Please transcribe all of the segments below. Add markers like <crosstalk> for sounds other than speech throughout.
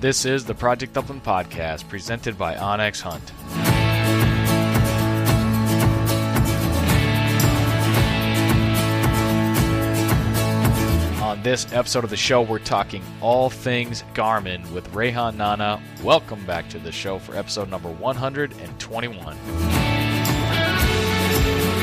This is the Project Upland podcast presented by onX Hunt. On this episode of the show, we're talking all things Garmin with Rehan Nana. Welcome back to the show for episode number 121.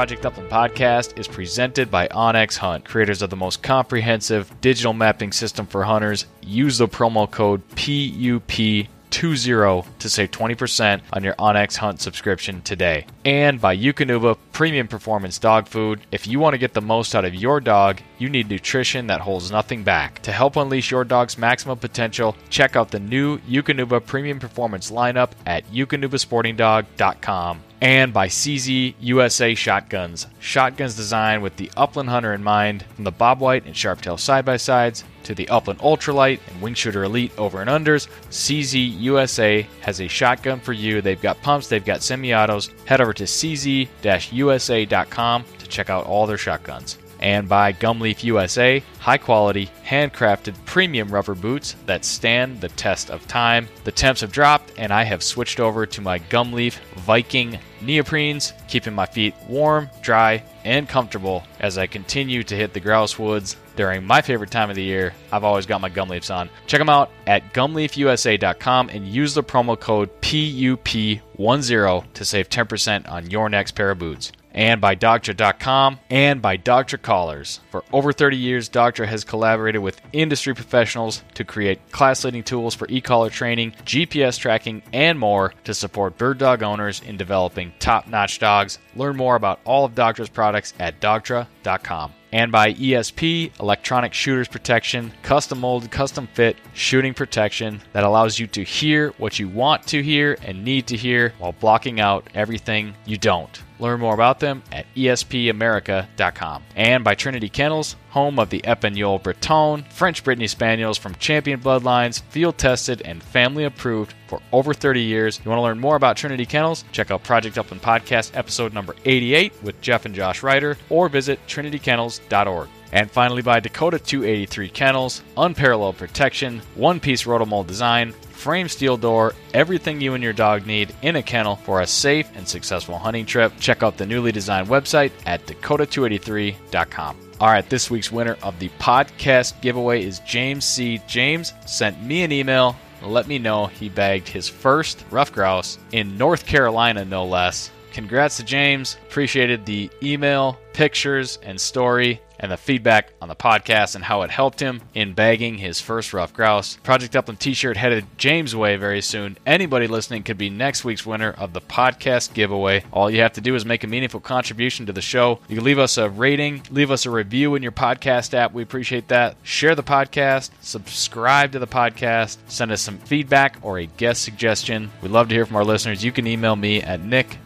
Project Upland podcast is presented by onX Hunt, creators of the most comprehensive digital mapping system for hunters. Use the promo code PUP20 to save 20% on your onX Hunt subscription today. And by Eukanuba Premium Performance Dog Food. If you want to get the most out of your dog, you need nutrition that holds nothing back. To help unleash your dog's maximum potential, check out the new Eukanuba Premium Performance lineup at eukanubasportingdog.com and by CZ USA Shotguns. Shotguns designed with the upland hunter in mind, from the Bob White and Sharptail side by sides to the Upland Ultralight and Wing Shooter Elite over and unders. CZ USA has a shotgun for you. They've got pumps, they've got semi autos. Head over to cz usa.com to check out all their shotguns and by Gumleaf USA, high quality, handcrafted premium rubber boots that stand the test of time. The temps have dropped, and I have switched over to my Gumleaf Viking neoprenes, keeping my feet warm, dry, and comfortable as I continue to hit the grouse woods during my favorite time of the year. I've always got my Gumleafs on. Check them out at gumleafusa.com and use the promo code PUP10 to save 10% on your next pair of boots and by Dogtra.com and by Dogtra Collars. For over 30 years, Dogtra has collaborated with industry professionals to create class leading tools for e collar training, GPS tracking, and more to support bird dog owners in developing top notch dogs. Learn more about all of Dogtra's products at Dogtra.com and by ESP, Electronic Shooters Protection, custom molded, custom fit shooting protection that allows you to hear what you want to hear and need to hear while blocking out everything you don't. Learn more about them at espamerica.com. And by Trinity Kennels, home of the Epagneul Breton, French Brittany Spaniels from champion bloodlines, field tested and family approved for over 30 years. You want to learn more about Trinity Kennels? Check out Project Upland Podcast episode number 88 with Jeff and Josh Ryder or visit trinitykennels.org. And finally by Dakota 283 Kennels, unparalleled protection, one piece rotomold design, frame steel door, everything you and your dog need in a kennel for a safe and successful hunting trip. Check out the newly designed website at dakota283.com. All right, this week's winner of the podcast giveaway is James C. James sent me an email let me know he bagged his first rough grouse in North Carolina, no less. Congrats to James. Appreciated the email, pictures, and story and the feedback on the podcast and how it helped him in bagging his first rough grouse. Project Upland t shirt headed James' way very soon. Anybody listening could be next week's winner of the podcast giveaway. All you have to do is make a meaningful contribution to the show. You can leave us a rating, leave us a review in your podcast app. We appreciate that. Share the podcast, subscribe to the podcast, send us some feedback or a guest suggestion. We'd love to hear from our listeners. You can email me at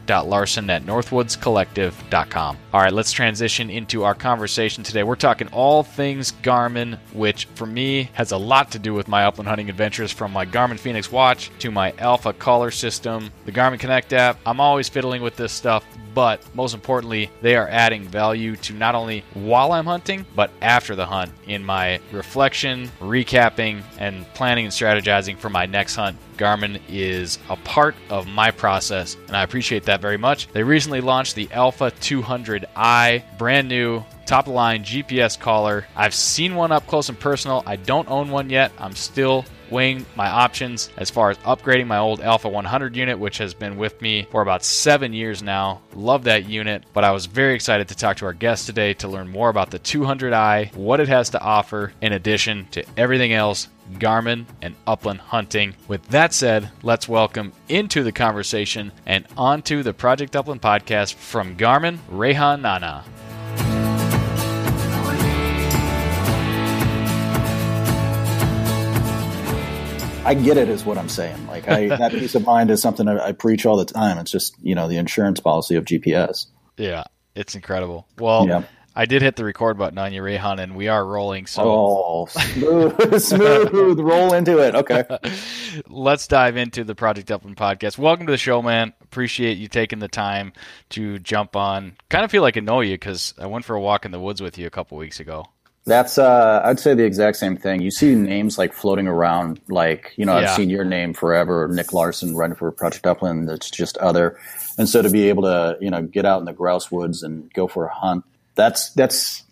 nick.larson at northwoodscollective.com. All right, let's transition into our conversation today. We're talking all things Garmin, which for me has a lot to do with my upland hunting adventures from my Garmin Fenix watch to my Alpha collar system, the Garmin Connect app. I'm always fiddling with this stuff, but most importantly, they are adding value to not only while I'm hunting, but after the hunt in my reflection, recapping, and planning and strategizing for my next hunt. Garmin is a part of my process, and I appreciate that very much. They recently launched the Alpha 200i, brand new top line GPS collar. I've seen one up close and personal. I don't own one yet. I'm still weighing my options as far as upgrading my old Alpha 100 unit, which has been with me for about seven years now. Love that unit, but I was very excited to talk to our guest today to learn more about the 200i, what it has to offer, in addition to everything else Garmin, and upland hunting. With that said, let's welcome into the conversation and onto the Project Upland podcast from Garmin, Rehan Nana. I get it, is what I'm saying. Like I, that <laughs> peace of mind is something I, I preach all the time. It's just you know the insurance policy of GPS. Yeah, it's incredible. Well, yeah. I did hit the record button on you, Rehan, and we are rolling. So, oh, smooth, <laughs> smooth, roll into it. Okay, <laughs> let's dive into the Project Upland podcast. Welcome to the show, man. Appreciate you taking the time to jump on. Kind of feel like I know you because I went for a walk in the woods with you a couple weeks ago. That's uh, I'd say the exact same thing. You see names like floating around, like you know, yeah. I've seen your name forever, Nick Larson, running for Project Upland. That's just other, and so to be able to you know get out in the grouse woods and go for a hunt, that's that's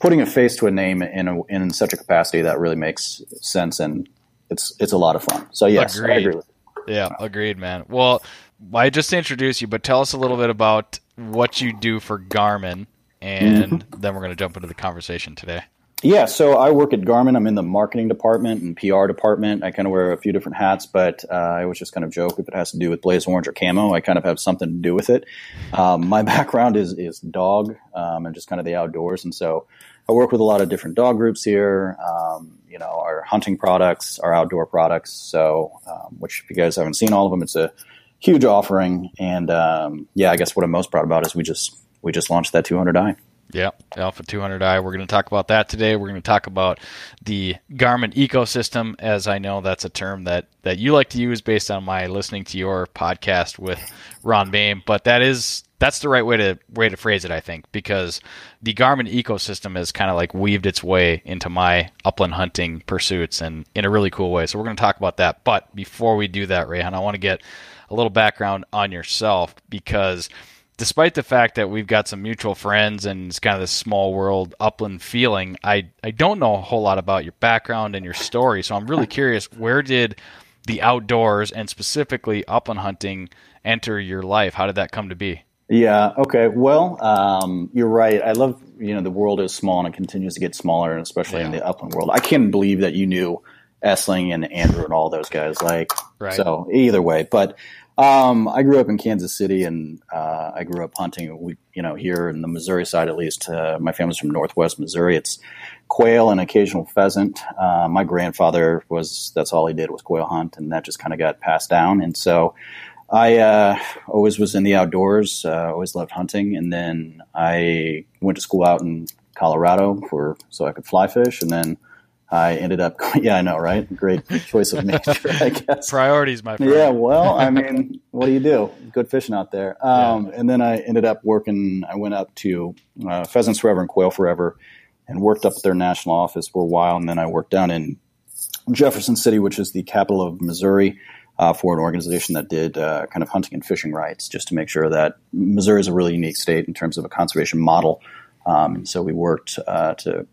putting a face to a name in a, in such a capacity that really makes sense, and it's it's a lot of fun. So yes, agreed. I agree. Yeah, agreed, man. Well, I just introduced you, but tell us a little bit about what you do for Garmin and mm-hmm. then we're going to jump into the conversation today. Yeah, so I work at Garmin. I'm in the marketing department and PR department. I kind of wear a few different hats, but uh, I always just kind of joke if it has to do with blaze orange or camo, I kind of have something to do with it. Um, my <laughs> background is is dog um, and just kind of the outdoors, and so I work with a lot of different dog groups here. Um, you know, our hunting products, our outdoor products. So, um, which if you guys haven't seen all of them, it's a huge offering. And um, yeah, I guess what I'm most proud about is we just we just launched that 200i. Yeah, Alpha 200i. We're going to talk about that today. We're going to talk about the Garmin ecosystem, as I know that's a term that, that you like to use based on my listening to your podcast with Ron Bain. But that is that's the right way to way to phrase it, I think, because the Garmin ecosystem has kind of like weaved its way into my upland hunting pursuits and in a really cool way. So we're going to talk about that. But before we do that, Rehan, I want to get a little background on yourself because despite the fact that we've got some mutual friends and it's kind of this small world upland feeling, I, I don't know a whole lot about your background and your story. So I'm really <laughs> curious where did the outdoors and specifically upland hunting enter your life? How did that come to be? Yeah. Okay. Well, um, you're right. I love you know the world is small and it continues to get smaller, and especially yeah. in the upland world. I can't believe that you knew Essling and Andrew and all those guys. Like, right. so either way, but um, I grew up in Kansas City, and uh, I grew up hunting. We, you know, here in the Missouri side, at least, uh, my family's from Northwest Missouri. It's quail and occasional pheasant. Uh, my grandfather was that's all he did was quail hunt, and that just kind of got passed down. And so, I uh, always was in the outdoors. Uh, always loved hunting, and then I went to school out in Colorado for so I could fly fish, and then I ended up, <laughs> yeah, I know, right? Great choice of major, <laughs> I guess. Priorities, my friend. Yeah, well, I mean, what do you do? Good fishing out there. Um, yeah. And then I ended up working, I went up to uh, Pheasants Forever and Quail Forever and worked up at their national office for a while. And then I worked down in Jefferson City, which is the capital of Missouri, uh, for an organization that did uh, kind of hunting and fishing rights, just to make sure that Missouri is a really unique state in terms of a conservation model. Um, so we worked uh, to,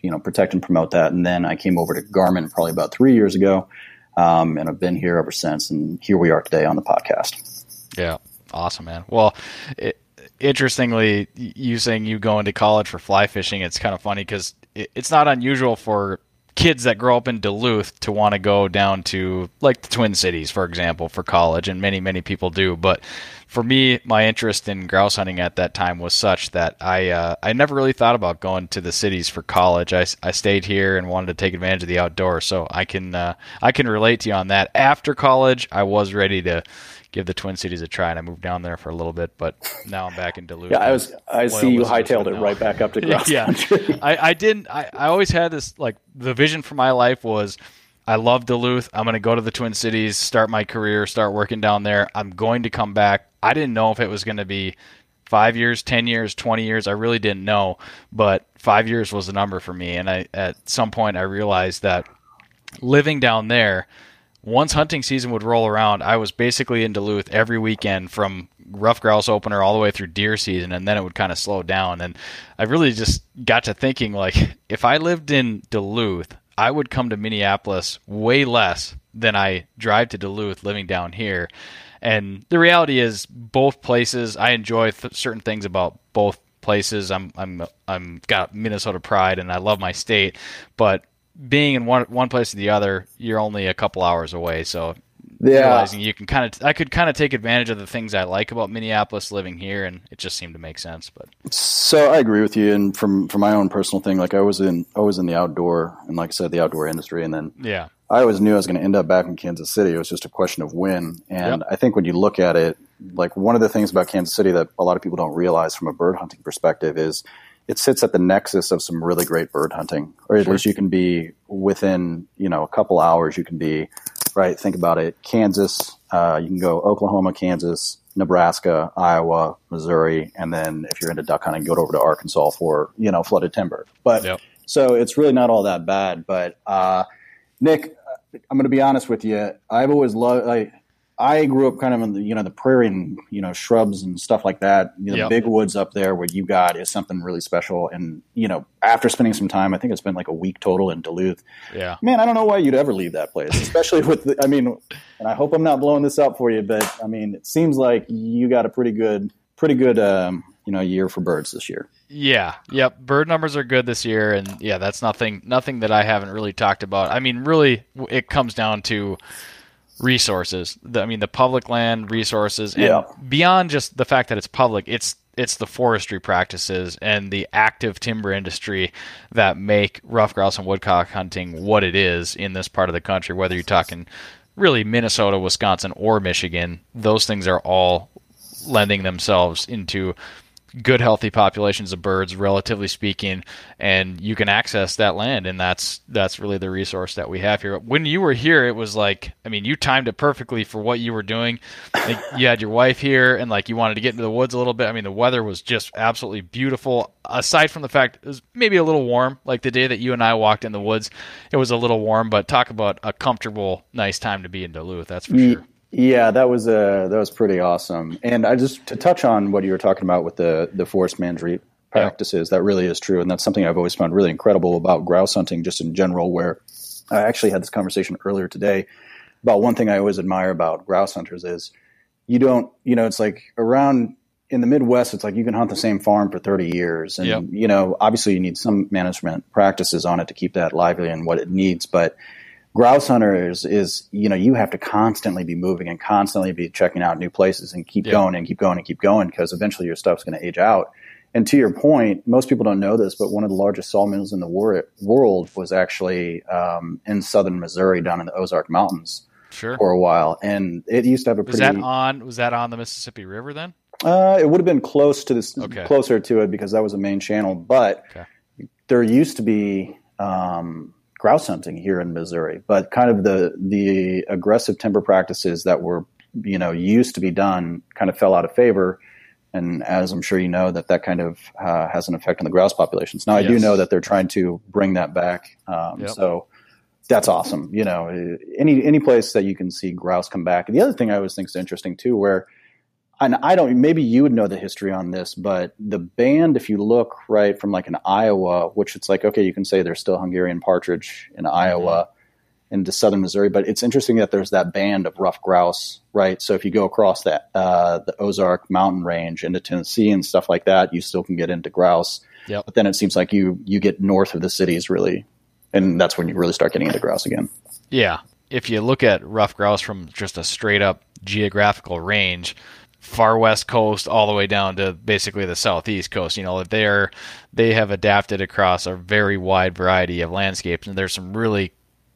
you know, protect and promote that. And then I came over to Garmin probably about three years ago, um, and I've been here ever since. And here we are today on the podcast. Yeah, awesome, man. Well. It, interestingly, you saying you go into college for fly fishing, it's kind of funny because it's not unusual for kids that grow up in Duluth to want to go down to like the Twin Cities, for example, for college, and many many people do. But for me, my interest in grouse hunting at that time was such that I uh, I never really thought about going to the cities for college. I, I stayed here and wanted to take advantage of the outdoors, so I can uh, I can relate to you on that. After college, I was ready to give the Twin Cities a try, and I moved down there for a little bit, but now I'm back in Duluth. yeah, I was. I see you hightailed it right back up to <laughs> grouse yeah, country. I, I didn't. I, I always had this like the vision for my life was. I love Duluth. I'm going to go to the Twin Cities, start my career, start working down there. I'm going to come back. I didn't know if it was going to be five years, 10 years, 20 years. I really didn't know, but five years was the number for me. And I, at some point, I realized that living down there, once hunting season would roll around, I was basically in Duluth every weekend from rough grouse opener all the way through deer season, and then it would kind of slow down. And I really just got to thinking like, <laughs> if I lived in Duluth, I would come to Minneapolis way less than I drive to Duluth living down here. And the reality is, both places I enjoy th- certain things about both places. I'm I'm I'm got Minnesota pride, and I love my state, but being in one one place or the other, you're only a couple hours away. So yeah. realizing you can kind of, I could kind of take advantage of the things I like about Minneapolis living here, and it just seemed to make sense. But so I agree with you, and from from my own personal thing, like I was in I was in the outdoor, and like I said, the outdoor industry, and then yeah, I always knew I was going to end up back in Kansas City. It was just a question of when, and yep. I think when you look at it, like one of the things about Kansas City that a lot of people don't realize from a bird hunting perspective is it sits at the nexus of some really great bird hunting, or at sure. least you can be within, you know, a couple hours. You can be right. Think about it: Kansas. Uh, you can go Oklahoma, Kansas, Nebraska, Iowa, Missouri, and then if you're into duck hunting, go over to Arkansas for you know flooded timber. But yep. so it's really not all that bad. But uh, Nick, I'm going to be honest with you. I've always loved. Like, I grew up kind of in the you know the prairie and you know shrubs and stuff like that. You know, yep. The big woods up there where you got is something really special. And you know, after spending some time, I think it's been like a week total in Duluth. Yeah, man, I don't know why you'd ever leave that place, especially with. The, I mean, and I hope I'm not blowing this up for you, but I mean, it seems like you got a pretty good, pretty good, um, you know, year for birds this year. Yeah, yep. Bird numbers are good this year, and yeah, that's nothing, nothing that I haven't really talked about. I mean, really, it comes down to resources. The, I mean, the public land resources, and yeah. beyond just the fact that it's public, it's it's the forestry practices and the active timber industry that make rough grouse and woodcock hunting what it is in this part of the country. Whether you're talking really Minnesota, Wisconsin, or Michigan, those things are all lending themselves into good healthy populations of birds relatively speaking and you can access that land and that's that's really the resource that we have here. When you were here it was like i mean you timed it perfectly for what you were doing. Like you had your wife here and like you wanted to get into the woods a little bit. I mean the weather was just absolutely beautiful. Aside from the fact it was maybe a little warm like the day that you and i walked in the woods it was a little warm but talk about a comfortable nice time to be in duluth that's for mm, sure yeah, that was uh, that was pretty awesome. And I just to touch on what you were talking about with the the forest management practices, yeah. that really is true, and that's something I've always found really incredible about grouse hunting, just in general. Where I actually had this conversation earlier today about one thing I always admire about grouse hunters is you don't, you know, it's like around in the Midwest, it's like you can hunt the same farm for 30 years. And, yep. you know, obviously you need some management practices on it to keep that lively and what it needs. But grouse hunters is you know you have to constantly be moving and constantly be checking out new places and keep yeah. going and keep going and keep going because eventually your stuff's going to age out and to your point most people don't know this but one of the largest sawmills in the wor- world was actually um, in southern missouri down in the ozark mountains sure. for a while and it used to have a was pretty that on was that on the mississippi river then uh, it would have been close to this okay. closer to it because that was a main channel but okay. there used to be um, grouse hunting here in Missouri, but kind of the the aggressive timber practices that were you know used to be done kind of fell out of favor. And as I'm sure you know, that that kind of uh, has an effect on the grouse populations. Now, I yes. do know that they're trying to bring that back. Um, yep. So, that's awesome. You know, any any place that you can see grouse come back. And the other thing I always think is interesting too, where and I don't maybe you would know the history on this, but the band, if you look right from like an Iowa, which it's like okay, you can say there's still Hungarian partridge in Iowa. Mm-hmm. Into southern Missouri, but it's interesting that there's that band of ruffed grouse, right? So if you go across that uh, the Ozark mountain range into Tennessee and stuff like that, you still can get into grouse. Yep. But then it seems like you you get north of the cities really and that's when you really start getting into grouse again. Yeah, if you look at ruffed grouse from just a straight up geographical range, far west coast all the way down to basically the southeast coast, you know, they're they have adapted across a very wide variety of landscapes, and there's some really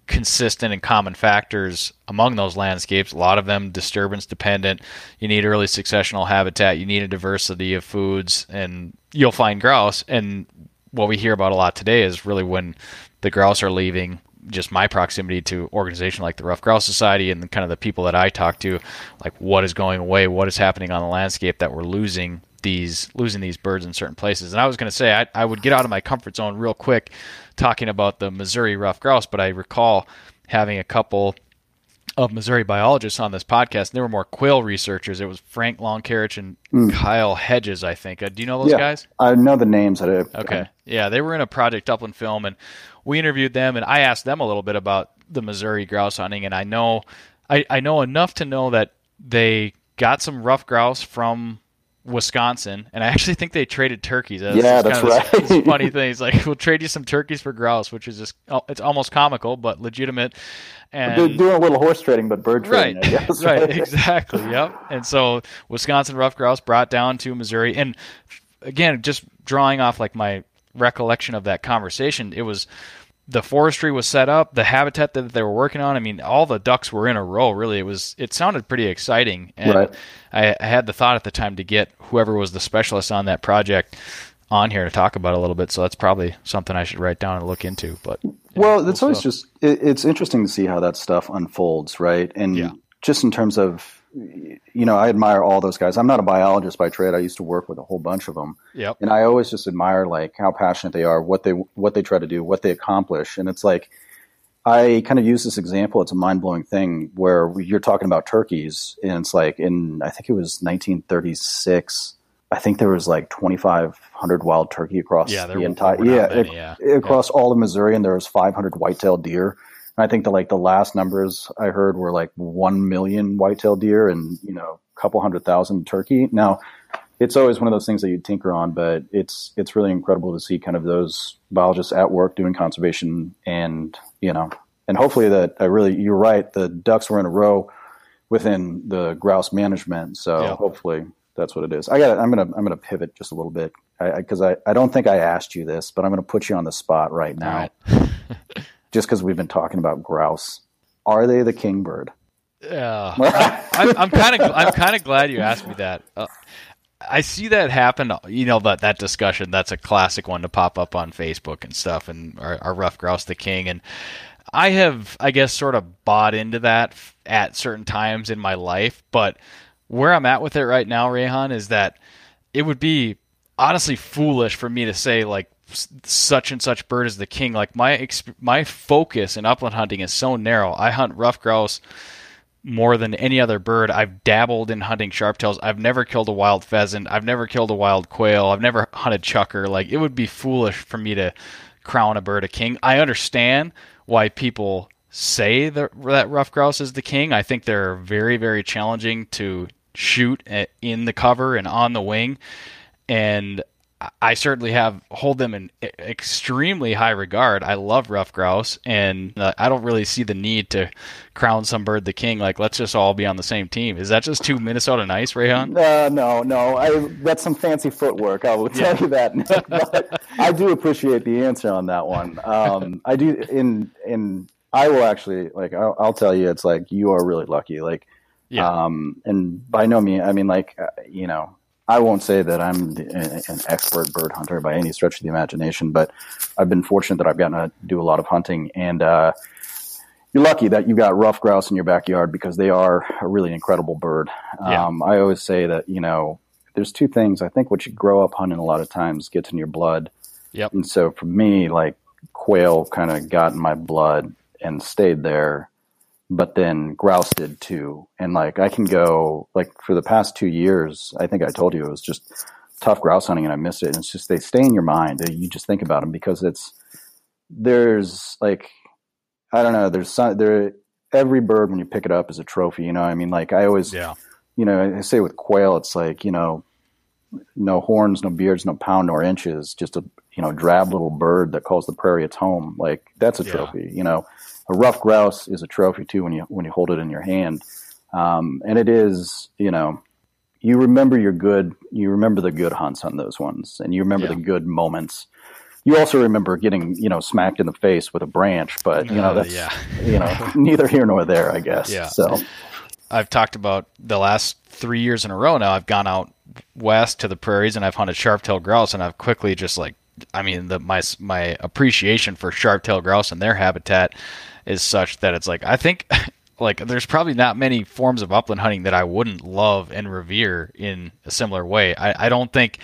consistent and common factors among those landscapes. A lot of them disturbance dependent. You need early successional habitat. You need a diversity of foods, and you'll find grouse. And what we hear about a lot today is really when the grouse are leaving just my proximity to organization like the Ruffed Grouse Society and kind of the people that I talk to, like what is going away, what is happening on the landscape that we're losing these losing these birds in certain places. And I was going to say I, I would get out of my comfort zone real quick talking about the Missouri Ruffed Grouse, but I recall having a couple of Missouri biologists on this podcast. And they were more quail researchers. It was Frank Loncarich and mm. Kyle Hedges, I think. Uh, do you know those yeah, guys? I know the names. I, okay. Yeah, they were in a Project Upland film, and we interviewed them, and I asked them a little bit about the Missouri grouse hunting, and I know I, I know enough to know that they got some ruffed grouse from Wisconsin, and I actually think they traded turkeys. That's yeah, that's right. This, this funny thing. It's like we'll trade you some turkeys for grouse, which is just oh, it's almost comical but legitimate. And They're doing a little horse trading, but bird trading. Right, guess, <laughs> right, exactly. Yep. And so Wisconsin ruffed grouse brought down to Missouri, and again, just drawing off like my recollection of that conversation, it was the forestry was set up, the habitat that they were working on. I mean, all the ducks were in a row. Really, it was. It sounded pretty exciting, and right. I, I, had the thought at the time to get whoever was the specialist on that project on here to talk about a little bit. So that's probably something I should write down and look into. But well, it's always uh, just it, it's interesting to see how that stuff unfolds, right? And yeah. just in terms of you know, I admire all those guys. I'm not a biologist by trade. I used to work with a whole bunch of them. Yep. And I always just admire like how passionate they are, what they what they try to do, what they accomplish. And it's like I kind of use this example. It's a mind blowing thing where you're talking about turkeys, and it's like in I think it was 1936. I think there was like 2,500 wild turkey across yeah, the entire yeah, many, yeah, across yeah. all of Missouri, and there was 500 white-tailed deer. I think the like the last numbers I heard were like one million white-tailed deer and you know a couple hundred thousand turkey. Now, it's always one of those things that you tinker on, but it's it's really incredible to see kind of those biologists at work doing conservation and you know and hopefully that I really you're right the ducks were in a row within the grouse management. So yeah. hopefully that's what it is. I got I'm gonna I'm gonna pivot just a little bit because I, I, I, don't think I asked you this, but I'm gonna put you on the spot right now. <laughs> Just because we've been talking about grouse. Are they the kingbird? Yeah, I, am kind of I'm kind of glad you asked me that. Uh, I see that happen. You know that that discussion. That's a classic one to pop up on Facebook and stuff. And our, our ruffed grouse the king. And I have, I guess, sort of bought into that at certain times in my life. But where I'm at with it right now, Rehan, is that it would be honestly foolish for me to say like such and such bird is the king. Like my exp- my focus in upland hunting is so narrow. I hunt ruffed grouse more than any other bird. I've dabbled in hunting sharptails. I've never killed a wild pheasant. I've never killed a wild quail. I've never hunted chukar. Like it would be foolish for me to crown a bird a king. I understand why people say that that ruffed grouse is the king. I think they're very very challenging to shoot eh, in the cover and on the wing. And I certainly have hold them in extremely high regard. I love ruffed grouse, and uh, I don't really see the need to crown some bird the king. Like, let's just all be on the same team. Is that just too Minnesota nice, Rehan? Uh, no, no. I, that's some fancy footwork. I will tell yeah. you that. <laughs> but I do appreciate the answer on that one. Um, I do. In in I will actually like. I'll, I'll, tell you, it's like you are really lucky. Like, yeah. Um, and by no means, I mean, like, uh, you know I won't say that I'm an expert bird hunter by any stretch of the imagination, but I've been fortunate that I've gotten to do a lot of hunting. And uh, you're lucky that you got ruffed grouse in your backyard because they are a really incredible bird. Yeah. Um, I always say that, you know, there's two things. I think what you grow up hunting a lot of times gets in your blood. Yep. And so for me, like quail kind of got in my blood and stayed there, but then grouse did too. And like I can go like for the past two years, I think I told you it was just tough grouse hunting and I missed it. And it's just they stay in your mind. You just think about them because it's there's like I don't know. There's some there every bird when you pick it up is a trophy. You know, I mean, like I always, yeah. you know, I say with quail, it's like you know, no horns, no beards, no pound nor inches, just a you know drab little bird that calls the prairie its home. Like that's a trophy. Yeah. You know, a ruffed grouse is a trophy too when you when you hold it in your hand, um, and it is you know. You remember your good. You remember the good hunts on those ones, and you remember yeah. the good moments you also remember getting you know smacked in the face with a branch, but you know uh, that's yeah. you know <laughs> neither here nor there, I guess. Yeah. So I've talked about the last three years in a row now. I've gone out west to the prairies and I've hunted sharp-tailed grouse, and I've quickly just like I mean the my my appreciation for sharp-tailed grouse and their habitat is such that it's like I think. <laughs> Like, there's probably not many forms of upland hunting that I wouldn't love and revere in a similar way. I, I don't think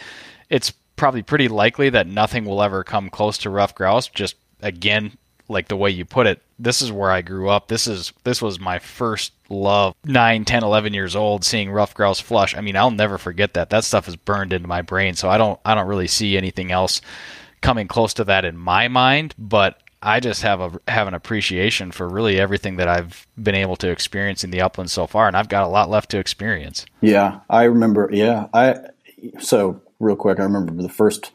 it's probably pretty likely that nothing will ever come close to ruffed grouse. Just again, like the way you put it, this is where I grew up. This is this was my first love. 9, 10, 11 years old seeing ruffed grouse flush. I mean, I'll never forget that. That stuff is burned into my brain. So I don't I don't really see anything else coming close to that in my mind, but I just have a have an appreciation for really everything that I've been able to experience in the uplands so far, and I've got a lot left to experience. Yeah, I remember. Yeah, I so real quick, I remember the first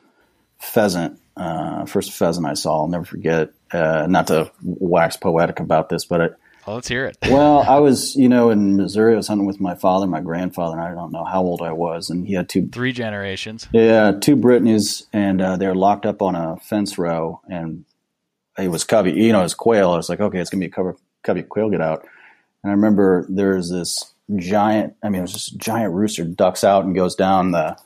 pheasant, uh, first pheasant I saw. I'll never forget. Uh, not to wax poetic about this, but it, well, let's hear it. <laughs> well, I was, you know, in Missouri. I was hunting with my father, my grandfather, and I don't know how old I was, and he had two, three generations. Yeah, two Brittany's, and uh, they're locked up on a fence row, and it was covey. You know, it was quail. I was like, okay, it's gonna be a cover, covey quail. Get out. And I remember there's this giant. I mean, it was just a giant rooster ducks out and goes down the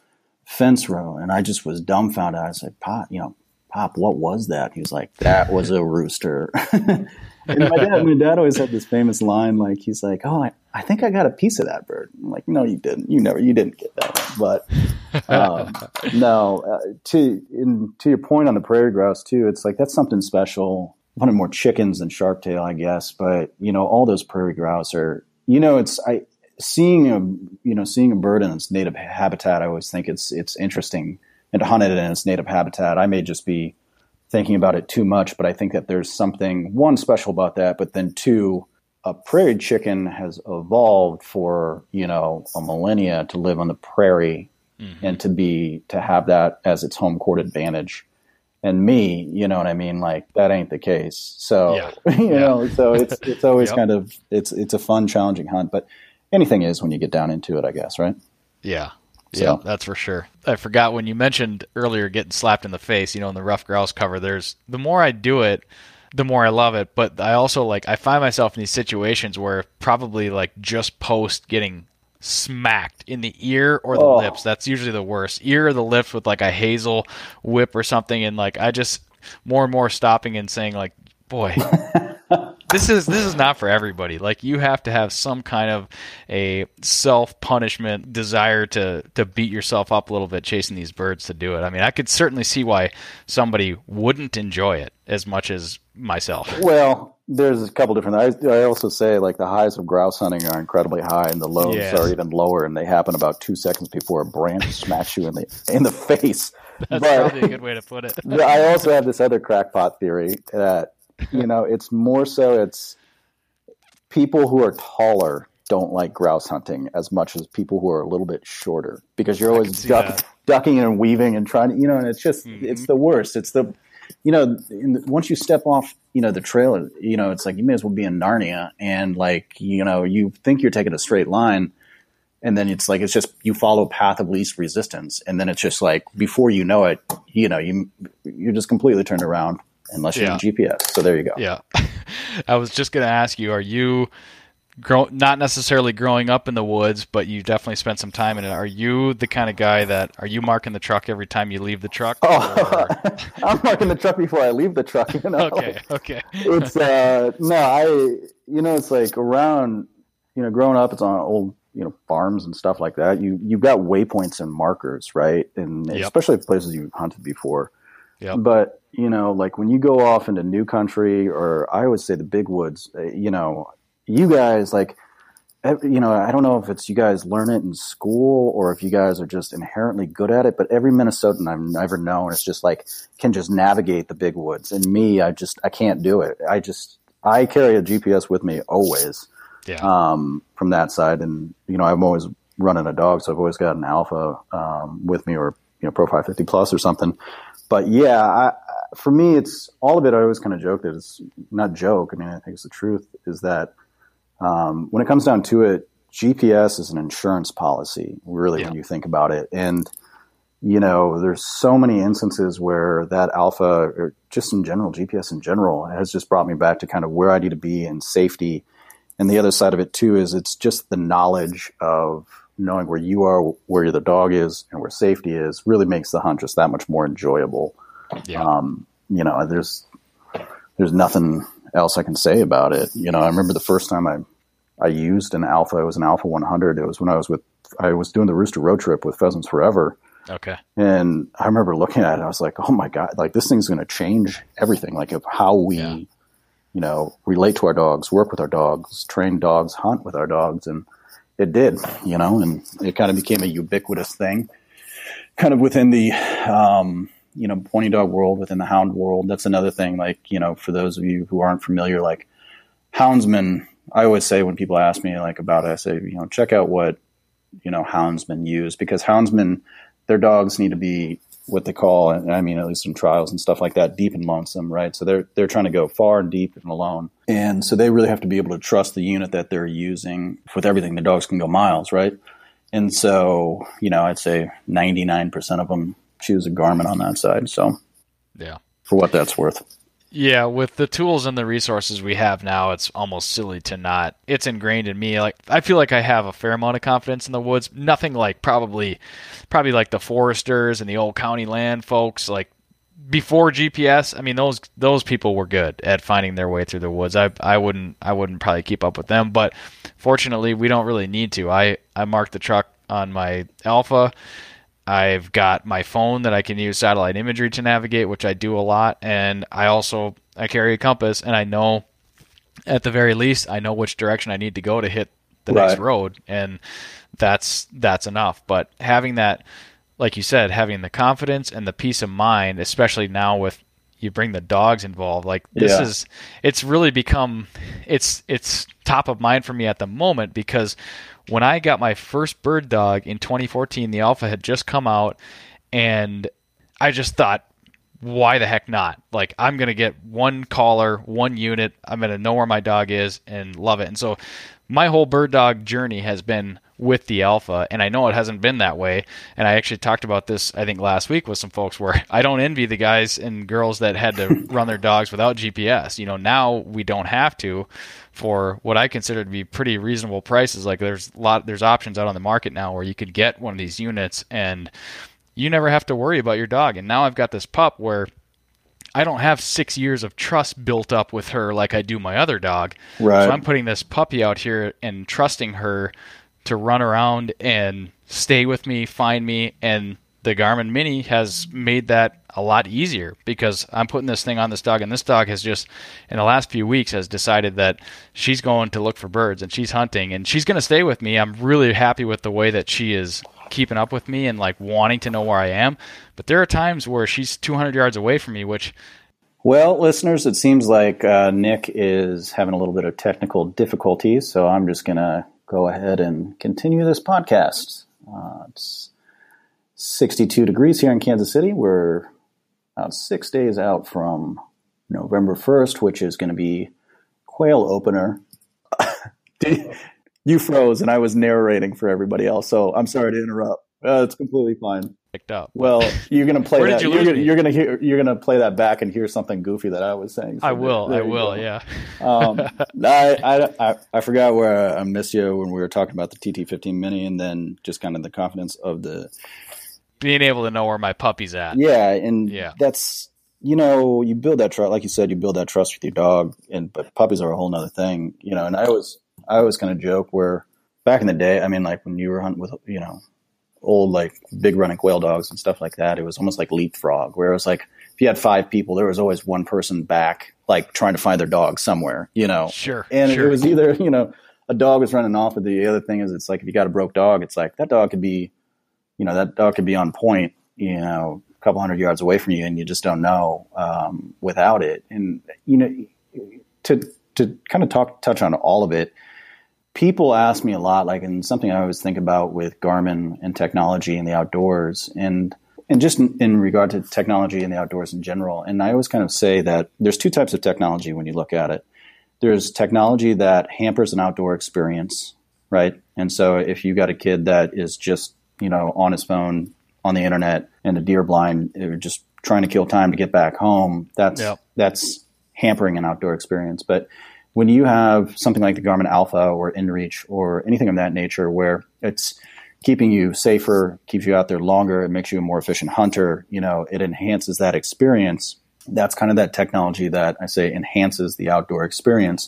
fence row. And I just was dumbfounded. I was like, Pop, you know, Pop, what was that? He was like, that was a rooster. <laughs> and my dad, my dad always had this famous line, like, he's like, oh, I, I think I got a piece of that bird. I'm like, no, you didn't. You never, you didn't get that one. But um, <laughs> no, uh, to, in, to your point on the prairie grouse too, it's like, that's something special. Wanted more chickens than sharptail, I guess. But, you know, all those prairie grouse are, you know, it's, I, seeing a you know seeing a bird in its native habitat, I always think it's it's interesting, and to hunt it in its native habitat, I may just be thinking about it too much, but I think that there's something one special about that, but then two, a prairie chicken has evolved for you know a millennia to live on the prairie mm-hmm. and to be to have that as its home court advantage. And me, you know what I mean? Like that ain't the case. So <laughs> yeah. you yeah. know, so it's <laughs> it's always yep. kind of it's it's a fun, challenging hunt, but anything is when you get down into it, I guess, right? Yeah. So. Yeah, that's for sure. I forgot when you mentioned earlier getting slapped in the face, you know, in the rough grouse cover, there's the more I do it, the more I love it. But I also like, I find myself in these situations where probably like just post getting smacked in the ear or the oh. lips. That's usually the worst. Ear or the lips with like a hazel whip or something. And like, I just more and more stopping and saying, like, boy, <laughs> this is this is not for everybody. Like you have to have some kind of a self punishment desire to to beat yourself up a little bit chasing these birds to do it. I mean, I could certainly see why somebody wouldn't enjoy it as much as myself. Well, there's a couple different. I, I also say like the highs of grouse hunting are incredibly high, and the lows yes. are even lower, and they happen about two seconds before a branch <laughs> smacks you in the in the face. That's but, probably a good way to put it. <laughs> I also have this other crackpot theory that you know, it's more so it's people who are taller don't like grouse hunting as much as people who are a little bit shorter because you're always duck, ducking and weaving and trying to, you know, and it's just, mm-hmm. it's the worst. It's the, you know, the, once you step off, you know, the trail, you know, it's like you may as well be in Narnia and like, you know, you think you're taking a straight line and then it's like, it's just, you follow path of least resistance. And then it's just like, before you know it, you know, you, you're just completely turned around unless you're yeah. GPS. So there you go. Yeah. <laughs> I was just going to ask you, are you grow not necessarily growing up in the woods, but you definitely spent some time in it. Are you the kind of guy that are you marking the truck every time you leave the truck? Oh, <laughs> I'm marking the truck before I leave the truck. You know? okay, <laughs> okay. it's uh no, I you know it's like around you know growing up, it's on old you know farms and stuff like that. You you've got waypoints and markers, right? And yep. especially places you've hunted before Yeah. But you know, like when you go off into new country, or I always say the big woods, uh, you know, you guys like you know, I don't know if it's you guys learn it in school or if you guys are just inherently good at it, but every Minnesotan I've never known is just like can just navigate the big woods. And me, I just I can't do it. I just I carry a GPS with me always. Yeah. Um, from that side, and you know, I'm always running a dog, so I've always got an alpha um, with me, or you know, Pro 550 Plus or something. But yeah, I, for me, it's all of it. I always kind of joke that it's not joke. I mean, I think it's the truth. Is that um, when it comes down to it, GPS is an insurance policy, really, yeah. when you think about it. And, you know, there's so many instances where that alpha, or just in general, GPS in general, has just brought me back to kind of where I need to be in safety. And the other side of it, too, is it's just the knowledge of knowing where you are, where the dog is, and where safety is really makes the hunt just that much more enjoyable. Yeah. Um, you know, there's there's nothing else I can say about it. You know, I remember the first time I I used an Alpha. It was an Alpha 100. It was when I was with I was doing the Rooster Road Trip with Pheasants Forever. Okay. And I remember looking at it. I was like, oh my god, like this thing's going to change everything, like of how we, yeah. you know, relate to our dogs, work with our dogs, train dogs, hunt with our dogs, and it did, you know, and it kind of became a ubiquitous thing, kind of within the. Um, you know, pointy dog world within the hound world. That's another thing. Like, you know, for those of you who aren't familiar, like houndsmen, I always say when people ask me like about it, I say, you know, check out what, you know, houndsmen use because houndsmen, their dogs need to be what they call, I mean, at least in trials and stuff like that, deep and lonesome, right? So they're they're trying to go far and deep and alone, and so they really have to be able to trust the unit that they're using with everything. The dogs can go miles, right? And so, you know, I'd say ninety nine percent of them choose a Garmin on that side. So, yeah, for what that's worth. Yeah, with the tools and the resources we have now, it's almost silly to not. It's ingrained in me. Like I feel like I have a fair amount of confidence in the woods. Nothing like probably, probably like the foresters and the old county land folks. Like before GPS, I mean those those people were good at finding their way through the woods. I I wouldn't I wouldn't probably keep up with them, but fortunately we don't really need to. I I marked the truck on my Alpha I've got my phone that I can use satellite imagery to navigate, which I do a lot, and I also I carry a compass, and I know at the very least I know which direction I need to go to hit the right. next road, and that's that's enough. But having that, like you said, having the confidence and the peace of mind, especially now with you bring the dogs involved like this yeah. is it's really become it's it's top of mind for me at the moment because when I got my first bird dog in 2014, the alpha had just come out, and I just thought, why the heck not? Like, I'm going to get one collar, one unit. I'm going to know where my dog is and love it. And so, my whole bird dog journey has been with the alpha and i know it hasn't been that way and i actually talked about this i think last week with some folks where <laughs> i don't envy the guys and girls that had to <laughs> run their dogs without gps you know now we don't have to for what I consider to be pretty reasonable prices. Like there's a lot there's options out on the market now where you could get one of these units and you never have to worry about your dog. And now I've got this pup where I don't have six years of trust built up with her like I do my other dog. Right. So I'm putting this puppy out here and trusting her to run around and stay with me, find me, and the Garmin Mini has made that a lot easier because I'm putting this thing on this dog, and this dog has just, in the last few weeks, has decided that she's going to look for birds and she's hunting and she's going to stay with me. I'm really happy with the way that she is keeping up with me and like wanting to know where I am. But there are times where she's 200 yards away from me, which. Well, listeners, it seems like uh, Nick is having a little bit of technical difficulties, so I'm just going to go ahead and continue this podcast. Uh, it's 62 degrees here in Kansas City. We're about six days out from November 1st, which is going to be quail opener. <laughs> you froze and I was narrating for everybody else, so I'm sorry to interrupt. Uh, it's completely fine. Picked up. Well, you're gonna play <laughs> that. You are gonna, you're gonna hear. You're gonna play that back and hear something goofy that I was saying. So I will. There, there I will. Go. Yeah. um, <laughs> I, I, I I forgot where I missed you when we were talking about the TT15 Mini, and then just kind of the confidence of the being able to know where my puppy's at. Yeah, and yeah. that's you know you build that trust, like you said, you build that trust with your dog, and but puppies are a whole nother thing, you know. And I always I always kind of joke where back in the day, I mean, like when you were hunting with you know old like big running quail dogs and stuff like that, it was almost like leapfrog, where it was like if you had five people, there was always one person back, like trying to find their dog somewhere, you know. Sure. And sure. it was either you know a dog was running off, but the other thing is it's like if you got a broke dog, it's like that dog could be, you know, that dog could be on point, you know, a couple hundred yards away from you, and you just don't know um, without it. And you know, to to kind of talk touch on all of it people ask me a lot, like, and something I always think about with Garmin and technology and the outdoors, and and just in, in, regard to technology and the outdoors in general. And I always kind of say that there's two types of technology when you look at it. There's technology that hampers an outdoor experience, right? And so if you got a kid that is just you know on his phone on the internet and a deer blind, just trying to kill time to get back home, that's that's hampering an outdoor experience. But when you have something like the Garmin Alpha or InReach or anything of that nature where it's keeping you safer, keeps you out there longer, it makes you a more efficient hunter, you know, it enhances that experience. That's kind of that technology that I say enhances the outdoor experience.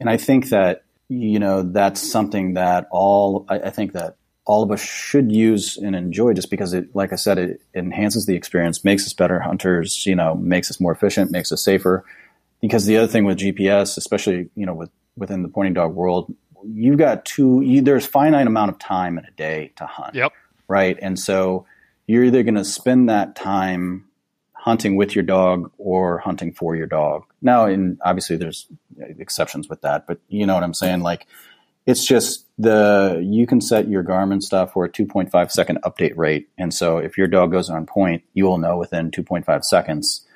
And I think that, you know, that's something that all, I, I think that all of us should use and enjoy just because it, like I said, it enhances the experience, makes us better hunters, you know, makes us more efficient, makes us safer because the other thing with GPS, especially you know with within the pointing dog world, you've got two. You, there's finite amount of time in a day to hunt. Yep. Right, and so you're either going to spend that time hunting with your dog or hunting for your dog. Now, and obviously there's exceptions with that, but you know what I'm saying. Like, it's just the you can set your Garmin stuff for a 2.5 second update rate, and so if your dog goes on point, you will know within 2.5 seconds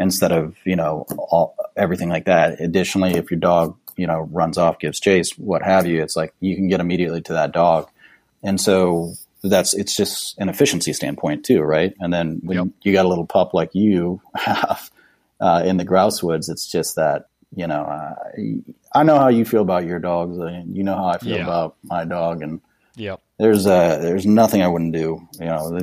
instead of you know all, everything like that. Additionally, if your dog you know runs off, gives chase, what have you, it's like you can get immediately to that dog, and so that's it's just an efficiency standpoint too, right? And then when yep. you got a little pup like you have uh, in the grouse woods, it's just that you know uh, I know how you feel about your dogs, and you know how I feel yeah. about my dog, and Yep. There's uh, there's nothing I wouldn't do. You know,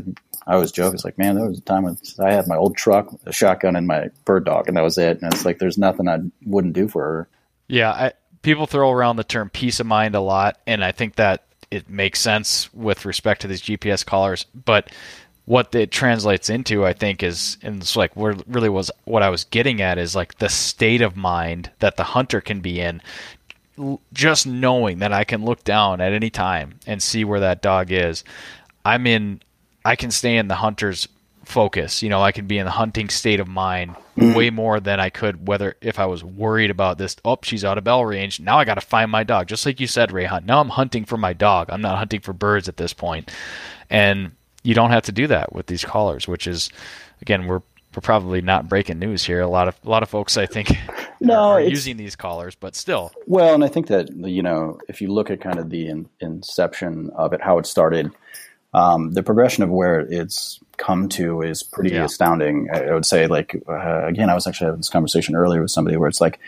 I always joke. It's like, man, there was a time when I had my old truck, a shotgun, and my bird dog, and that was it. And it's like, there's nothing I wouldn't do for her. Yeah, I, people throw around the term peace of mind a lot, and I think that it makes sense with respect to these GPS collars. But what it translates into, I think, is and it's like where really was what I was getting at is like the state of mind that the hunter can be in just knowing that I can look down at any time and see where that dog is, I'm in. I can stay in the hunter's focus. You know, I can be in the hunting state of mind mm-hmm. way more than I could whether if I was worried about this. Oh, she's out of bell range. Now I got to find my dog. Just like you said, Rehan. Now I'm hunting for my dog. I'm not hunting for birds at this point. and you don't have to do that with these collars, which is again we're we're probably not breaking news here. A lot of a lot of folks, I think, <laughs> no, are using these collars, but still. Well, and I think that you know, if you look at kind of the in, inception of it, how it started, um, the progression of where it's come to is pretty yeah. astounding. I, I, would say, like uh, again, I was actually having this conversation earlier with somebody where it's like,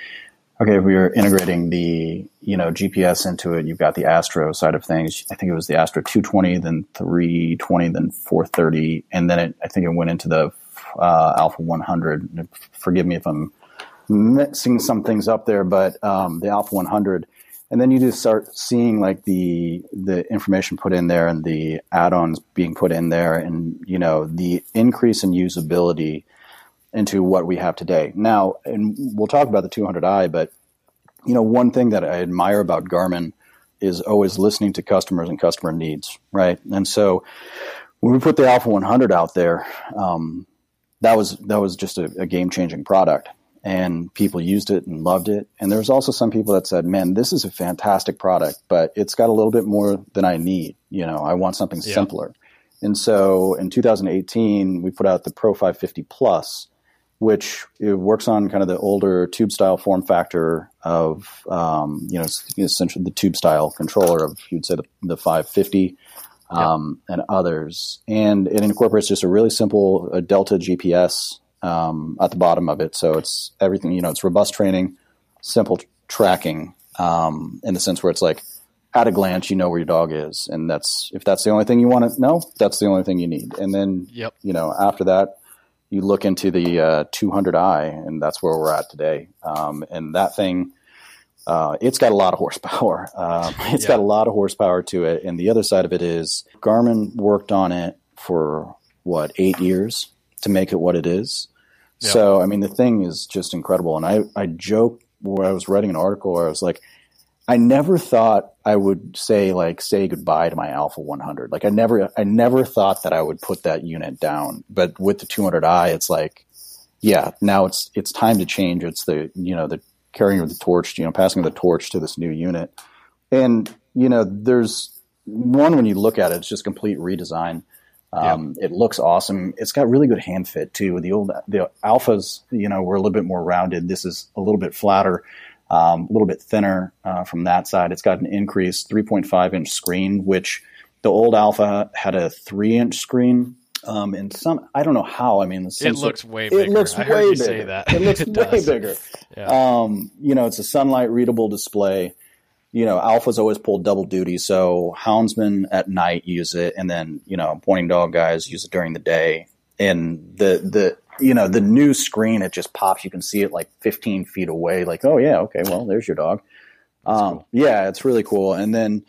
okay, if we are integrating the you know GPS into it, you've got the Astro side of things. I think it was the Astro 220, then 320, then 430, and then it, I think it went into the uh, Alpha 100. Forgive me if I'm mixing some things up there, but um, the Alpha 100. And then you just start seeing like the the information put in there and the add-ons being put in there, and you know the increase in usability into what we have today. Now, and we'll talk about the 200i, but you know one thing that I admire about Garmin is always listening to customers and customer needs, right? And so when we put the Alpha 100 out there, um, that was that was just a, a game changing product, and people used it and loved it. And there was also some people that said, "Man, this is a fantastic product, but it's got a little bit more than I need. You know, I want something yeah. simpler." And so in 2018, we put out the Pro 550 Plus, which works on kind of the older tube style form factor of, um, you know, essentially the tube style controller of, you'd say the, the 550 um, and others. And it incorporates just a really simple uh, Delta GPS um, at the bottom of it. So it's everything, you know, it's robust training, simple tracking um, in the sense where it's like at a glance, you know where your dog is. And that's, if that's the only thing you want to know, that's the only thing you need. And then, yep. you know, after that, you look into the uh, 200i, and that's where we're at today. Um, and that thing, uh, it's got a lot of horsepower. <laughs> Uh, it's yeah. got a lot of horsepower to it. And the other side of it is Garmin worked on it for what eight years to make it what it is. Yep. So I mean, the thing is just incredible. And I I joke where I was writing an article where I was like, I never thought I would say like say goodbye to my Alpha 100. Like I never I never thought that I would put that unit down. But with the 200i, it's like, yeah, now it's it's time to change. It's the you know the carrying of the torch, you know, passing the torch to this new unit. And you know, there's one when you look at it, it's just complete redesign. Um, yeah. It looks awesome. It's got really good hand fit too. The old the alphas, you know, were a little bit more rounded. This is a little bit flatter, um, a little bit thinner uh, from that side. It's got an increased 3.5 inch screen, which the old alpha had a three inch screen. Um, and some, I don't know how. I mean, it looks way bigger. It looks <laughs> I way bigger. It looks it way bigger. Yeah. Um, you know, it's a sunlight readable display you know, alphas always pull double duty. So houndsmen at night use it, and then you know, pointing dog guys use it during the day. And the the you know the new screen it just pops. You can see it like 15 feet away. Like, oh yeah, okay, well there's your dog. Um, cool. Yeah, it's really cool. And then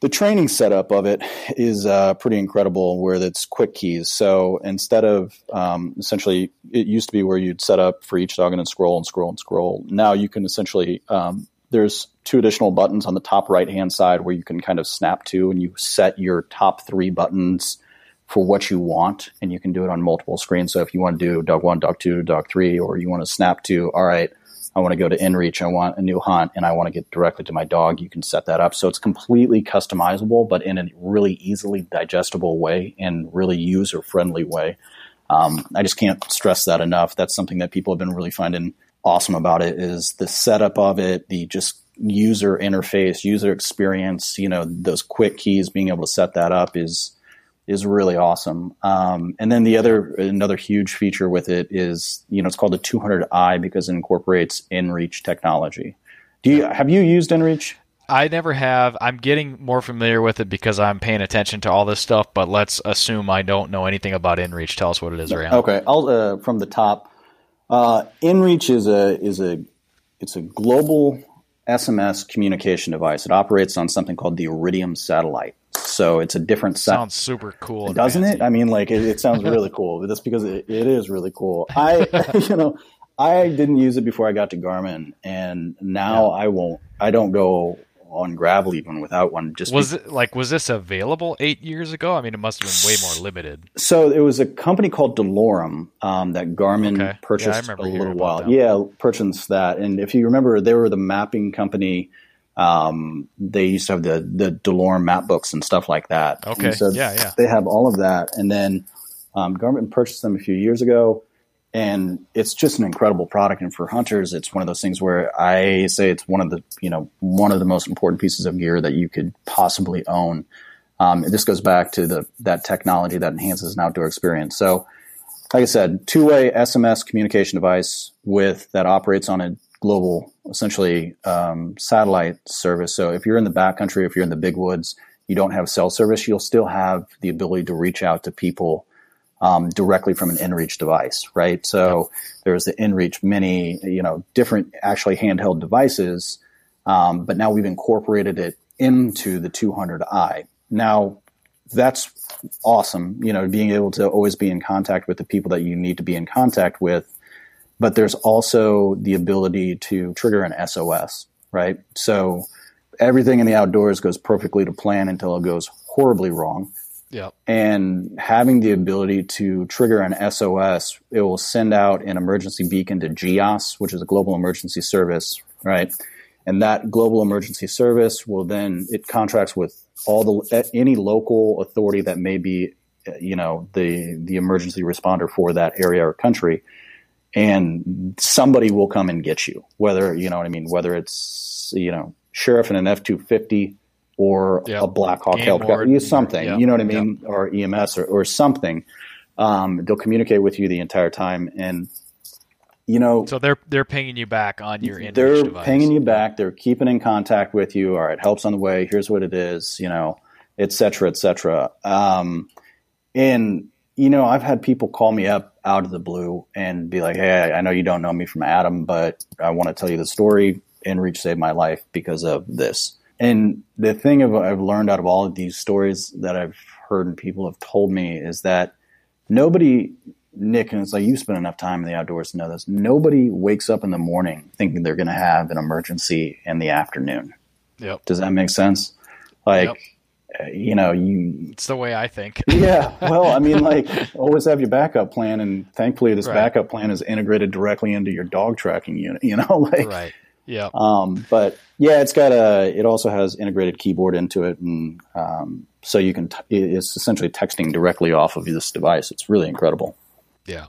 the training setup of it is uh, pretty incredible where it's quick keys. So instead of um, essentially, it used to be where you'd set up for each dog and then scroll and scroll and scroll. Now you can essentially um, there's two additional buttons on the top right hand side where you can kind of snap to and you set your top three buttons for what you want and you can do it on multiple screens. So if you want to do dog one, dog two, dog three, or you want to snap to, all right, I want to go to InReach, I want a new hunt, and I want to get directly to my dog, you can set that up. So it's completely customizable, but in a really easily digestible way and really user friendly way. Um, I just can't stress that enough. That's something that people have been really finding awesome about it is the setup of it, the just user interface, user experience. You know, those quick keys, being able to set that up is is really awesome. Um, and then the other another huge feature with it is you know it's called the 200i because it incorporates InReach technology. Do you have you used InReach? I never have. I'm getting more familiar with it because I'm paying attention to all this stuff. But let's assume I don't know anything about InReach. Tell us what it is, Ray. Okay, I'll uh, from the top. Uh, InReach is a is a it's a global SMS communication device. It operates on something called the Iridium satellite. So it's a different set. Sounds super cool, doesn't fancy. it? I mean, like it, it sounds really <laughs> cool. That's because it, it is really cool. I, <laughs> you know, I didn't use it before I got to Garmin, and now yeah. I won't. I don't go on gravel even without one. Just was it like was this available eight years ago? I mean, it must have been way more limited. So it was a company called DeLorme um, that Garmin okay. purchased yeah, a little while. That. Yeah, purchased that, and if you remember, they were the mapping company. Um, they used to have the the DeLorme map books and stuff like that. Okay, so yeah, yeah. They have all of that, and then um, Garmin purchased them a few years ago and it's just an incredible product. And for hunters, it's one of those things where I say it's one of the you know one of the most important pieces of gear that you could possibly own. Um, this goes back to the that technology that enhances an outdoor experience. So, like I said, two way SMS communication device with that operates on a global, essentially um, satellite service. So if you're in the backcountry, if you're in the big woods, you don't have cell service, you'll still have the ability to reach out to people um, directly from an InReach device, right? So there's the InReach Mini, you know, different actually handheld devices, um, but now we've incorporated it into the 200i. Now that's awesome, you know, being able to always be in contact with the people that you need to be in contact with. But there's also the ability to trigger an SOS, right? So everything in the outdoors goes perfectly to plan until it goes horribly wrong. Yep. And having the ability to trigger an SOS, it will send out an emergency beacon to GEOS, which is a global emergency service, right? And that global emergency service will then it contracts with all the any local authority that may be, uh, you know, the the emergency responder for that area or country, and somebody will come and get you. Whether you know what I mean, whether it's you know sheriff in an F two fifty or yep. a Blackhawk helicopter, something, yep. you know what I mean, yep. or EMS or, or something. Um, they'll communicate with you the entire time, and you know, so they're they're pinging you back on your they're device. pinging you back. They're keeping in contact with you. All right, helps on the way. Here's what it is, you know, et cetera, et cetera. Um, and you know, I've had people call me up out of the blue and be like, "Hey, I know you don't know me from Adam, but I want to tell you the story. InReach saved my life because of this." And the thing I've learned out of all of these stories that I've heard and people have told me is that nobody Nick, and it's like you spend enough time in the outdoors to know this. Nobody wakes up in the morning thinking they're going to have an emergency in the afternoon. Yep. Does that make sense? Like, yep. you know, you. It's the way I think. <laughs> yeah. Well, I mean, like, <laughs> always have your backup plan, and thankfully, this right. backup plan is integrated directly into your dog tracking unit. You know, <laughs> like, right. Yeah. Um, but yeah, it's got a. It also has integrated keyboard into it, and um, so you can. T- it's essentially texting directly off of this device. It's really incredible. Yeah,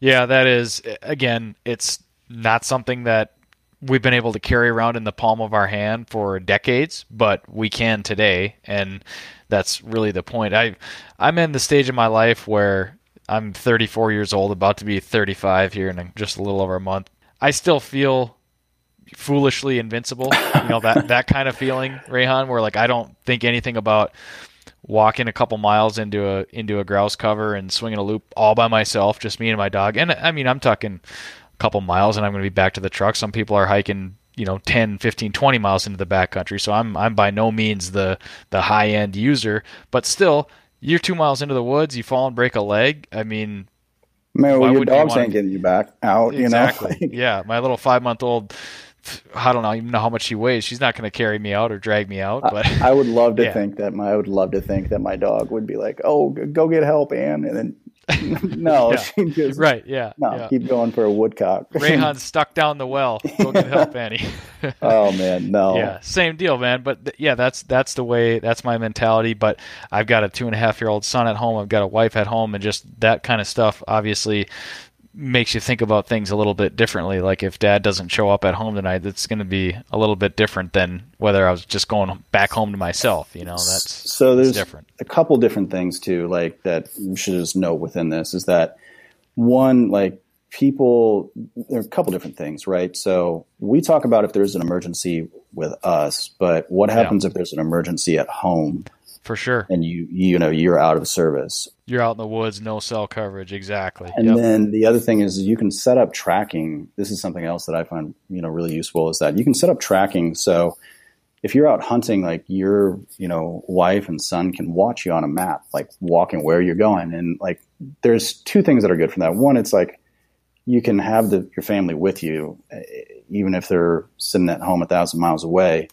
yeah. That is again. It's not something that we've been able to carry around in the palm of our hand for decades, but we can today, and that's really the point. I I'm in the stage of my life where I'm 34 years old, about to be 35 here in just a little over a month. I still feel foolishly invincible. You know that that kind of feeling, Rehan, where like I don't think anything about walking a couple miles into a into a grouse cover and swinging a loop all by myself, just me and my dog. And I mean, I'm talking a couple miles and I'm going to be back to the truck. Some people are hiking, you know, 10, 15, 20 miles into the backcountry. So I'm I'm by no means the the high end user, but still, you're 2 miles into the woods, you fall and break a leg. I mean, Man, well, your dogs ain't getting you back out, exactly. you know. <laughs> yeah, my little five month old I don't know even know how much she weighs. She's not going to carry me out or drag me out. But I, I would love <laughs> to yeah. think that my I would love to think that my dog would be like, "Oh, go get help, Anne," and then <laughs> no, <laughs> yeah. she just right, yeah, no, yeah. keep going for a woodcock. Rehan's stuck down the well. Go get help, Annie. oh man, no. Yeah, same deal, man. But th- yeah, that's that's the way. That's my mentality. But I've got a two and a half year old son at home. I've got a wife at home, and just that kind of stuff. Obviously, makes you think about things a little bit differently. Like if dad doesn't show up at home tonight, it's going to be a little bit different than whether I was just going back home to myself. You know, that's so there's different. A couple different things too, like that you should just note within this is that one, like people, there are a couple different things, right? So we talk about if there's an emergency with us, but what happens yeah. if there's an emergency at home? For sure. And you, you know, you're out of service. You're out in the woods, no cell coverage. Exactly. And yep. then the other thing is you can set up tracking. This is something else that I find, you know, really useful is that you can set up tracking. So if you're out hunting, like your, you know, wife and son can watch you on a map, like walking where you're going. And like, there's two things that are good from that. One, it's like you can have the, your family with you, eh, even if they're sitting at home a thousand miles away.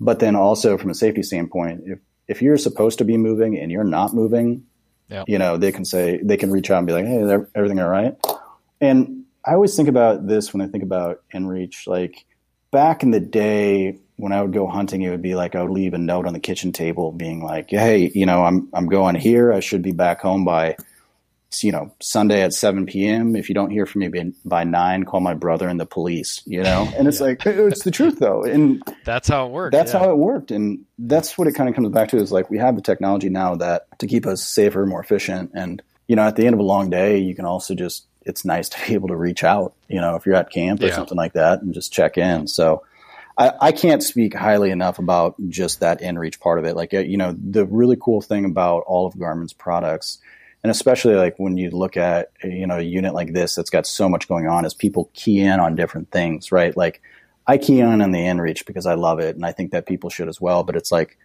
But then also from a safety standpoint, if if you're supposed to be moving and you're not moving, you know, they can say, they can reach out and be like, Hey, everything all right? And I always think about this when I think about inReach, like back in the day when I would go hunting, it would be like, I would leave a note on the kitchen table being like, Hey, you know, I'm, I'm going here. I should be back home by you know Sunday at 7 p.m. If you don't hear from me by, by nine, call my brother and the police. You know, <laughs> and it's yeah. like it's the truth though, and that's how it worked. That's yeah. how it worked, and that's what it kind of comes back to is like we have the technology now that to keep us safer, more efficient, and you know at the end of a long day, you can also just it's nice <laughs> to be able to reach out. You know, if you're at camp or yeah. something like that, and just check in. So. I, I can't speak highly enough about just that InReach part of it. Like, uh, you know, the really cool thing about all of Garmin's products and especially like when you look at you know a unit like this that's got so much going on is people key in on different things right like i key in on the inReach because i love it and i think that people should as well but it's like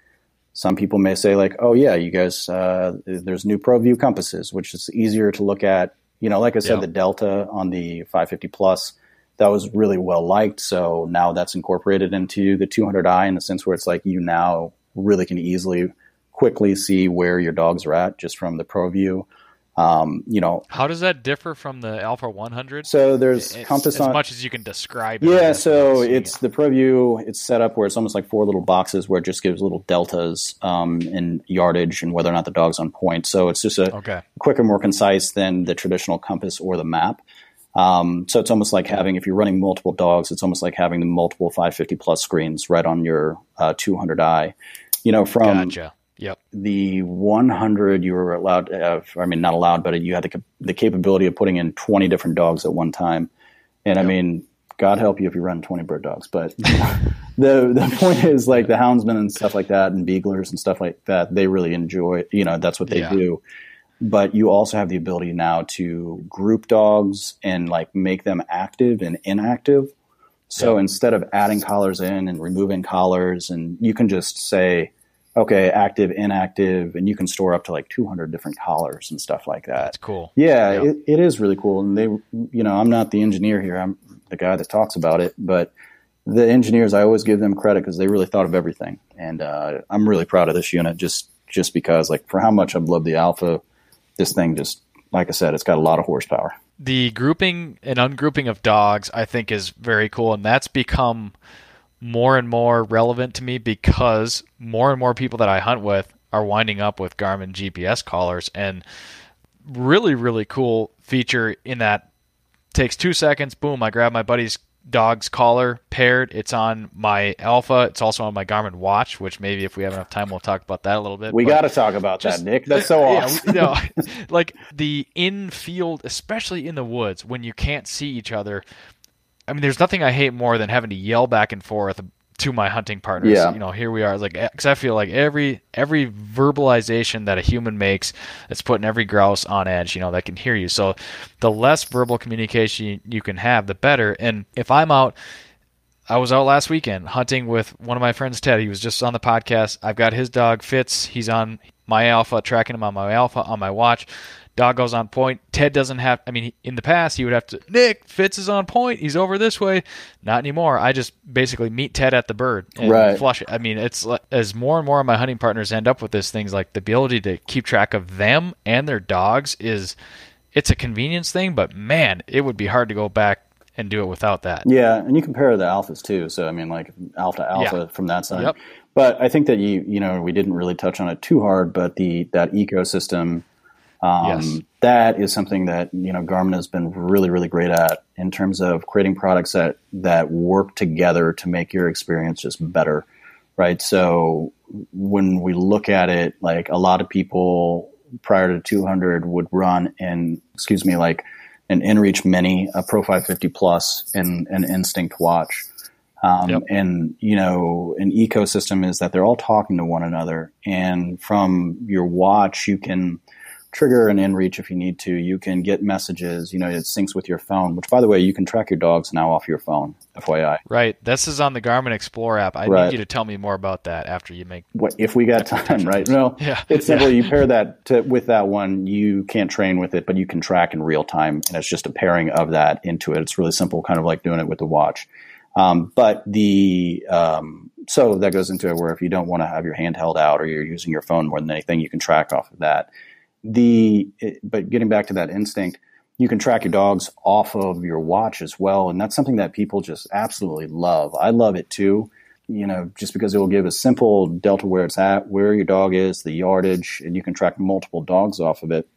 some people may say like oh yeah you guys uh, there's new ProView compasses which is easier to look at you know like i said yeah. the delta on the 550 plus that was really well liked so now that's incorporated into the 200i in the sense where it's like you now really can easily quickly see where your dogs are at just from the ProView. Um, you know, how does that differ from the Alpha 100? So there's it's, compass as on, much as you can describe. Yeah, so it's it. the ProView. It's set up where it's almost like four little boxes where it just gives little deltas um, in yardage and whether or not the dog's on point. So it's just a okay. quicker, more concise than the traditional compass or the map. Um, so it's almost like having, if you're running multiple dogs, it's almost like having the multiple 550 plus screens right on your uh, 200i. You know, from gotcha. Yep. The 100 you were allowed to have, I mean, not allowed, but you had the, the capability of putting in 20 different dogs at one time. And yep. I mean, God help you if you run 20 bird dogs. But <laughs> the, the point is like the houndsmen and stuff like that and beaglers and stuff like that, they really enjoy, you know, that's what they yeah. do. But you also have the ability now to group dogs and like make them active and inactive. So yep. instead of adding collars in and removing collars, and you can just say, okay, active, inactive, and you can store up to like 200 different collars and stuff like that. That's cool. Yeah, yep. it, it is really cool. And they, you know, I'm not the engineer here. I'm the guy that talks about it, but the engineers, I always give them credit because they really thought of everything. And uh, I'm really proud of this unit just just because, like, for how much I've loved the Alpha, this thing just, like I said, it's got a lot of horsepower. The grouping and ungrouping of dogs, I think, is very cool, and that's become more and more relevant to me because more and more people that I hunt with are winding up with Garmin GPS collars. And really really cool feature in that takes 2 seconds boom I grab my buddy's dog's collar paired. It's on my alpha. It's also on my garmin watch which maybe if we have enough time we'll talk about that a little bit we got to talk about just, that nick. That's so <laughs> awesome. yeah, you know, like the in field especially in the woods when you can't see each other I mean, there's nothing I hate more than having to yell back and forth to my hunting partners. Yeah. You know, here we are. Like, eh, because I feel like every every verbalization that a human makes, it's putting every grouse on edge. You know, that can hear you. So, the less verbal communication you can have, the better. And if I'm out. I was out last weekend hunting with one of my friends, Ted. He was just on the podcast. I've got his dog Fitz. He's on my alpha, tracking him on my alpha on my watch. Dog goes on point. Ted doesn't have. I mean, in the past he would have to. Nick Fitz is on point. He's over this way. Not anymore. I just basically meet Ted at the bird and right. flush it. I mean, it's as more and more of my hunting partners end up with this things like the ability to keep track of them and their dogs is. It's a convenience thing, but man, it would be hard to go back and do it without that. Yeah, and you compare the alphas too. So I mean, like alpha alpha yeah. from that side. Yep. But I think that you you know we didn't really touch on it too hard, but the that ecosystem um, yes. That is something that you know Garmin has been really, really great at in terms of creating products that that work together to make your experience just better, right? So when we look at it, like a lot of people prior to 200 would run in, excuse me, like an InReach Mini, a Pro 550 Plus, and an Instinct watch. Um, yep. And you know, an ecosystem is that they're all talking to one another, and from your watch, you can trigger an inReach if you need to. You can get messages. You know, it syncs with your phone. Which, by the way, you can track your dogs now off your phone. FYI. Right. This is on the Garmin Explore app. I right. need you to tell me more about that after you make. What, if we got time, right? No. yeah. It's simple. Yeah. You pair that to, with that one. You can't train with it, but you can track in real time, and it's just a pairing of that into it. It's really simple, kind of like doing it with the watch. Um, but the um, so that goes into it where if you don't want to have your hand held out or you're using your phone more than anything, you can track off of that the but getting back to that instinct you can track your dogs off of your watch as well. And that's something that people just absolutely love. I love it too you know just because it will give a simple delta where it's at where your dog is the yardage and you can track multiple dogs off of it.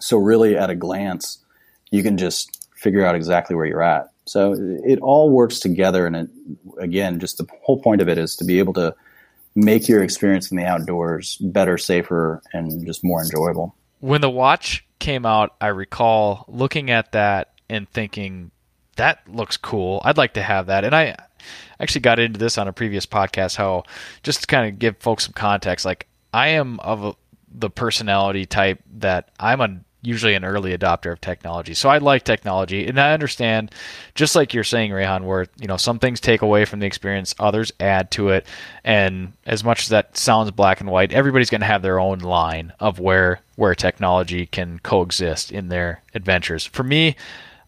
So really at a glance you can just figure out exactly where you're at. So it all works together. And it, again just the whole point of it is to be able to make your experience in the outdoors better, safer, and just more enjoyable. When the watch came out, I recall looking at that and thinking, that looks cool. I'd like to have that. And I actually got into this on a previous podcast how just to kind of give folks some context, like I am of a, the personality type that I'm a usually an early adopter of technology. So I like technology and I understand just like you're saying Rehan where you know some things take away from the experience, others add to it and as much as that sounds black and white, everybody's going to have their own line of where where technology can coexist in their adventures. For me,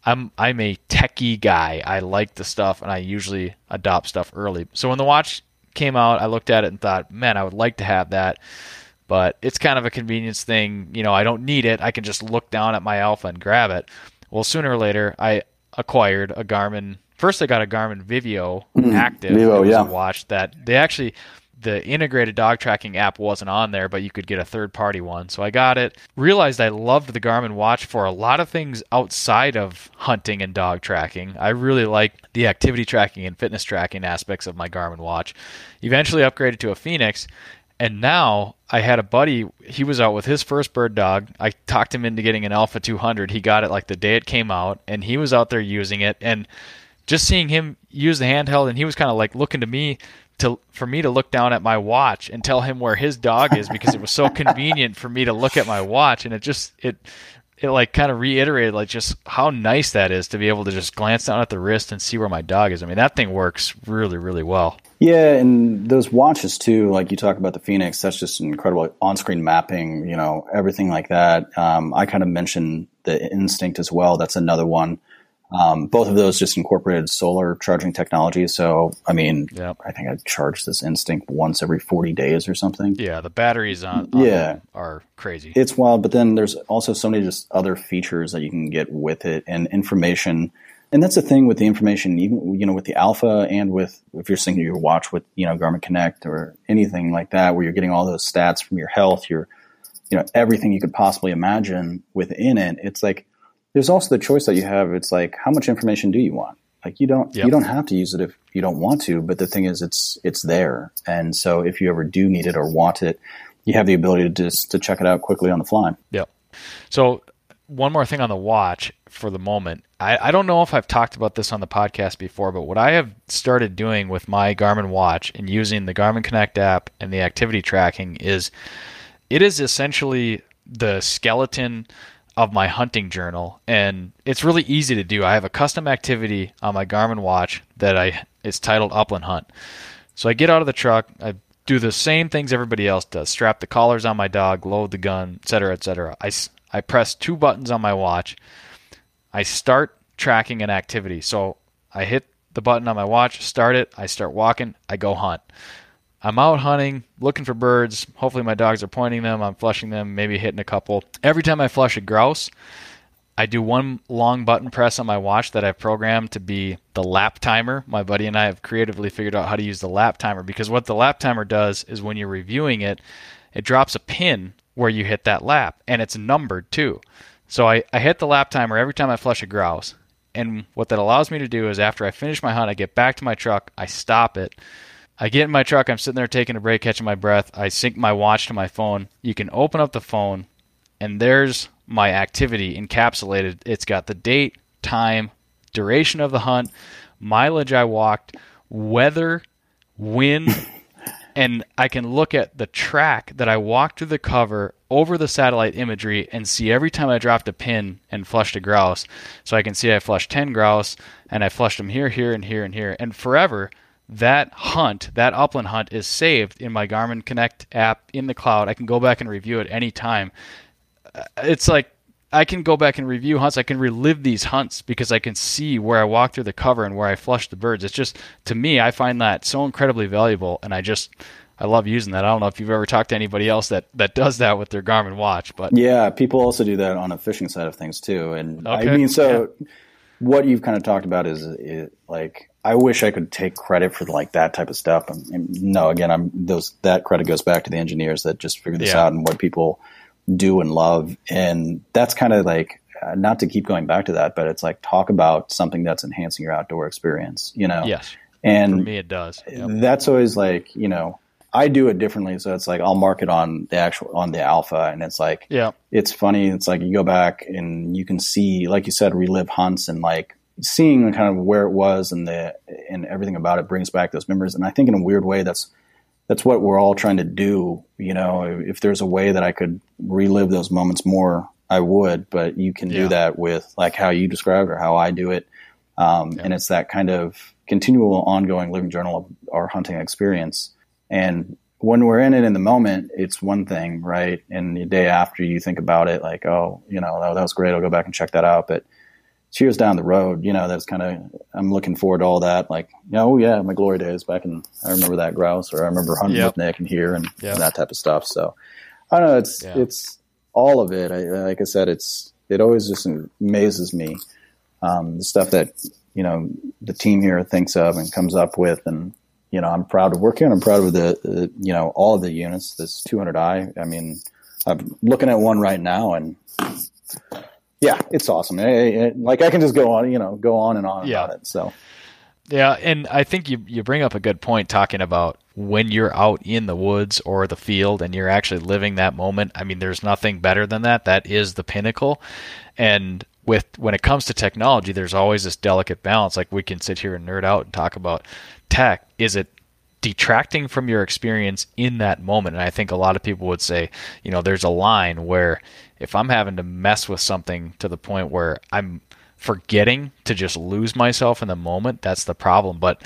I'm I'm a techie guy. I like the stuff and I usually adopt stuff early. So when the watch came out, I looked at it and thought, "Man, I would like to have that." But it's kind of a convenience thing. You know, I don't need it. I can just look down at my Alpha and grab it. Well, sooner or later, I acquired a Garmin. First, I got a Garmin Vivio mm, Active Vivo, yeah. watch that they actually the integrated dog tracking app wasn't on there, but you could get a third party one. So I got it. Realized I loved the Garmin watch for a lot of things outside of hunting and dog tracking. I really like the activity tracking and fitness tracking aspects of my Garmin watch. Eventually upgraded to a Fenix and now I had a buddy, he was out with his first bird dog. I talked him into getting an Alpha 200. He got it like the day it came out, and he was out there using it. And just seeing him use the handheld, and he was kind of like looking to me to for me to look down at my watch and tell him where his dog is because it was so convenient for me to look at my watch, and it just it it like kind of reiterated like just how nice that is to be able to just glance down at the wrist and see where my dog is. I mean, that thing works really, really well. Yeah, and those watches too, like you talk about the Fenix, that's just incredible on-screen mapping, you know, everything like that. Um, I kind of mentioned the Instinct as well. That's another one um, both of those just incorporated solar charging technology. So, I mean, yep. I think I charge this Instinct once every 40 days or something. Yeah, the batteries on, on yeah. are crazy. It's wild, but then there's also so many just other features that you can get with it and information. And that's the thing with the information, even you know, with the Alpha and with if you're syncing your watch with you know Garmin Connect or anything like that, where you're getting all those stats from your health, your you know everything you could possibly imagine within it. It's like there's also the choice that you have. It's like, how much information do you want? Like you don't yep. you don't have to use it if you don't want to, but the thing is, it's it's there, and so if you ever do need it or want it, you have the ability to just to check it out quickly on the fly. Yep. So one more thing on the watch for the moment. I, I don't know if I've talked about this on the podcast before, but what I have started doing with my Garmin watch and using the Garmin Connect app and the activity tracking is it is essentially the skeleton of my hunting journal and it's really easy to do. I have a custom activity on my Garmin watch that I it's titled Upland Hunt. So I get out of the truck, I do the same things everybody else does. Strap the collars on my dog, load the gun, etc., etc. I I press two buttons on my watch. I start tracking an activity. So I hit the button on my watch, start it, I start walking, I go hunt. I'm out hunting, looking for birds. Hopefully, my dogs are pointing them. I'm flushing them, maybe hitting a couple. Every time I flush a grouse, I do one long button press on my watch that I've programmed to be the lap timer. My buddy and I have creatively figured out how to use the lap timer because what the lap timer does is when you're reviewing it, it drops a pin where you hit that lap and it's numbered too. So I, I hit the lap timer every time I flush a grouse. And what that allows me to do is after I finish my hunt, I get back to my truck, I stop it I get in my truck. I'm sitting there taking a break, catching my breath. I sync my watch to my phone. You can open up the phone, and there's my activity encapsulated. It's got the date, time, duration of the hunt, mileage I walked, weather, wind, <laughs> and I can look at the track that I walked through the cover over the satellite imagery and see every time I dropped a pin and flushed a grouse. So I can see I flushed 10 grouse and I flushed them here, here, and here, and here. And forever, that hunt, that upland hunt, is saved in my Garmin Connect app in the cloud. I can go back and review it anytime. Uh, it's like I can go back and review hunts. I can relive these hunts because I can see where I walked through the cover and where I flushed the birds. It's just to me, I find that so incredibly valuable, and I just I love using that. I don't know if you've ever talked to anybody else that that does that with their Garmin watch, but yeah, people also do that on a fishing side of things too. And okay. I mean, so yeah. What you've kind of talked about is, is like I wish I could take credit for like that type of stuff. And, and, no, again, I'm those that credit goes back to the engineers that just figured this yeah. out and what people do and love. And that's kind of like uh, not to keep going back to that, but it's like talk about something that's enhancing your outdoor experience. You know? Yes. And for me, it does. Yep. That's always like you know. I do it differently, so it's like I'll mark it on the actual on the alpha, and it's like yeah, it's funny. It's like you go back and you can see, like you said, relive hunts and like seeing kind of where it was and the and everything about it brings back those memories. And I think in a weird way, that's that's what we're all trying to do. You know, if there's a way that I could relive those moments more, I would. But you can yeah. do that with like how you described or how I do it, um, yeah. and it's that kind of continual, ongoing living journal of our hunting experience. And when we're in it in the moment, it's one thing, right? And the day after, you think about it like, oh, you know, that, that was great. I'll go back and check that out. But years down the road, you know, that's kind of, I'm looking forward to all that. Like, you know, oh yeah, my glory days back in, I remember that grouse or I remember hunting yep. with Nick and here and, yep. and, that type of stuff. So I don't know. It's, yeah. it's all of it. I, like I said, it's, it always just amazes me. Um, the stuff that, you know, the team here thinks of and comes up with. And, you know, I'm proud of working. I'm proud of the, the you know, all of the units, this 200i. I mean, I'm looking at one right now and yeah, it's awesome. It, it, like I can just go on, you know, go on and on yeah. about it. So. Yeah, and I think you you bring up a good point talking about when you're out in the woods or the field and you're actually living that moment. I mean, there's nothing better than that. That is the pinnacle. And with when it comes to technology, there's always this delicate balance. Like we can sit here and nerd out and talk about tech. Is it detracting from your experience in that moment. And I think a lot of people would say, you know, there's a line where if I'm having to mess with something to the point where I'm forgetting to just lose myself in the moment, that's the problem. But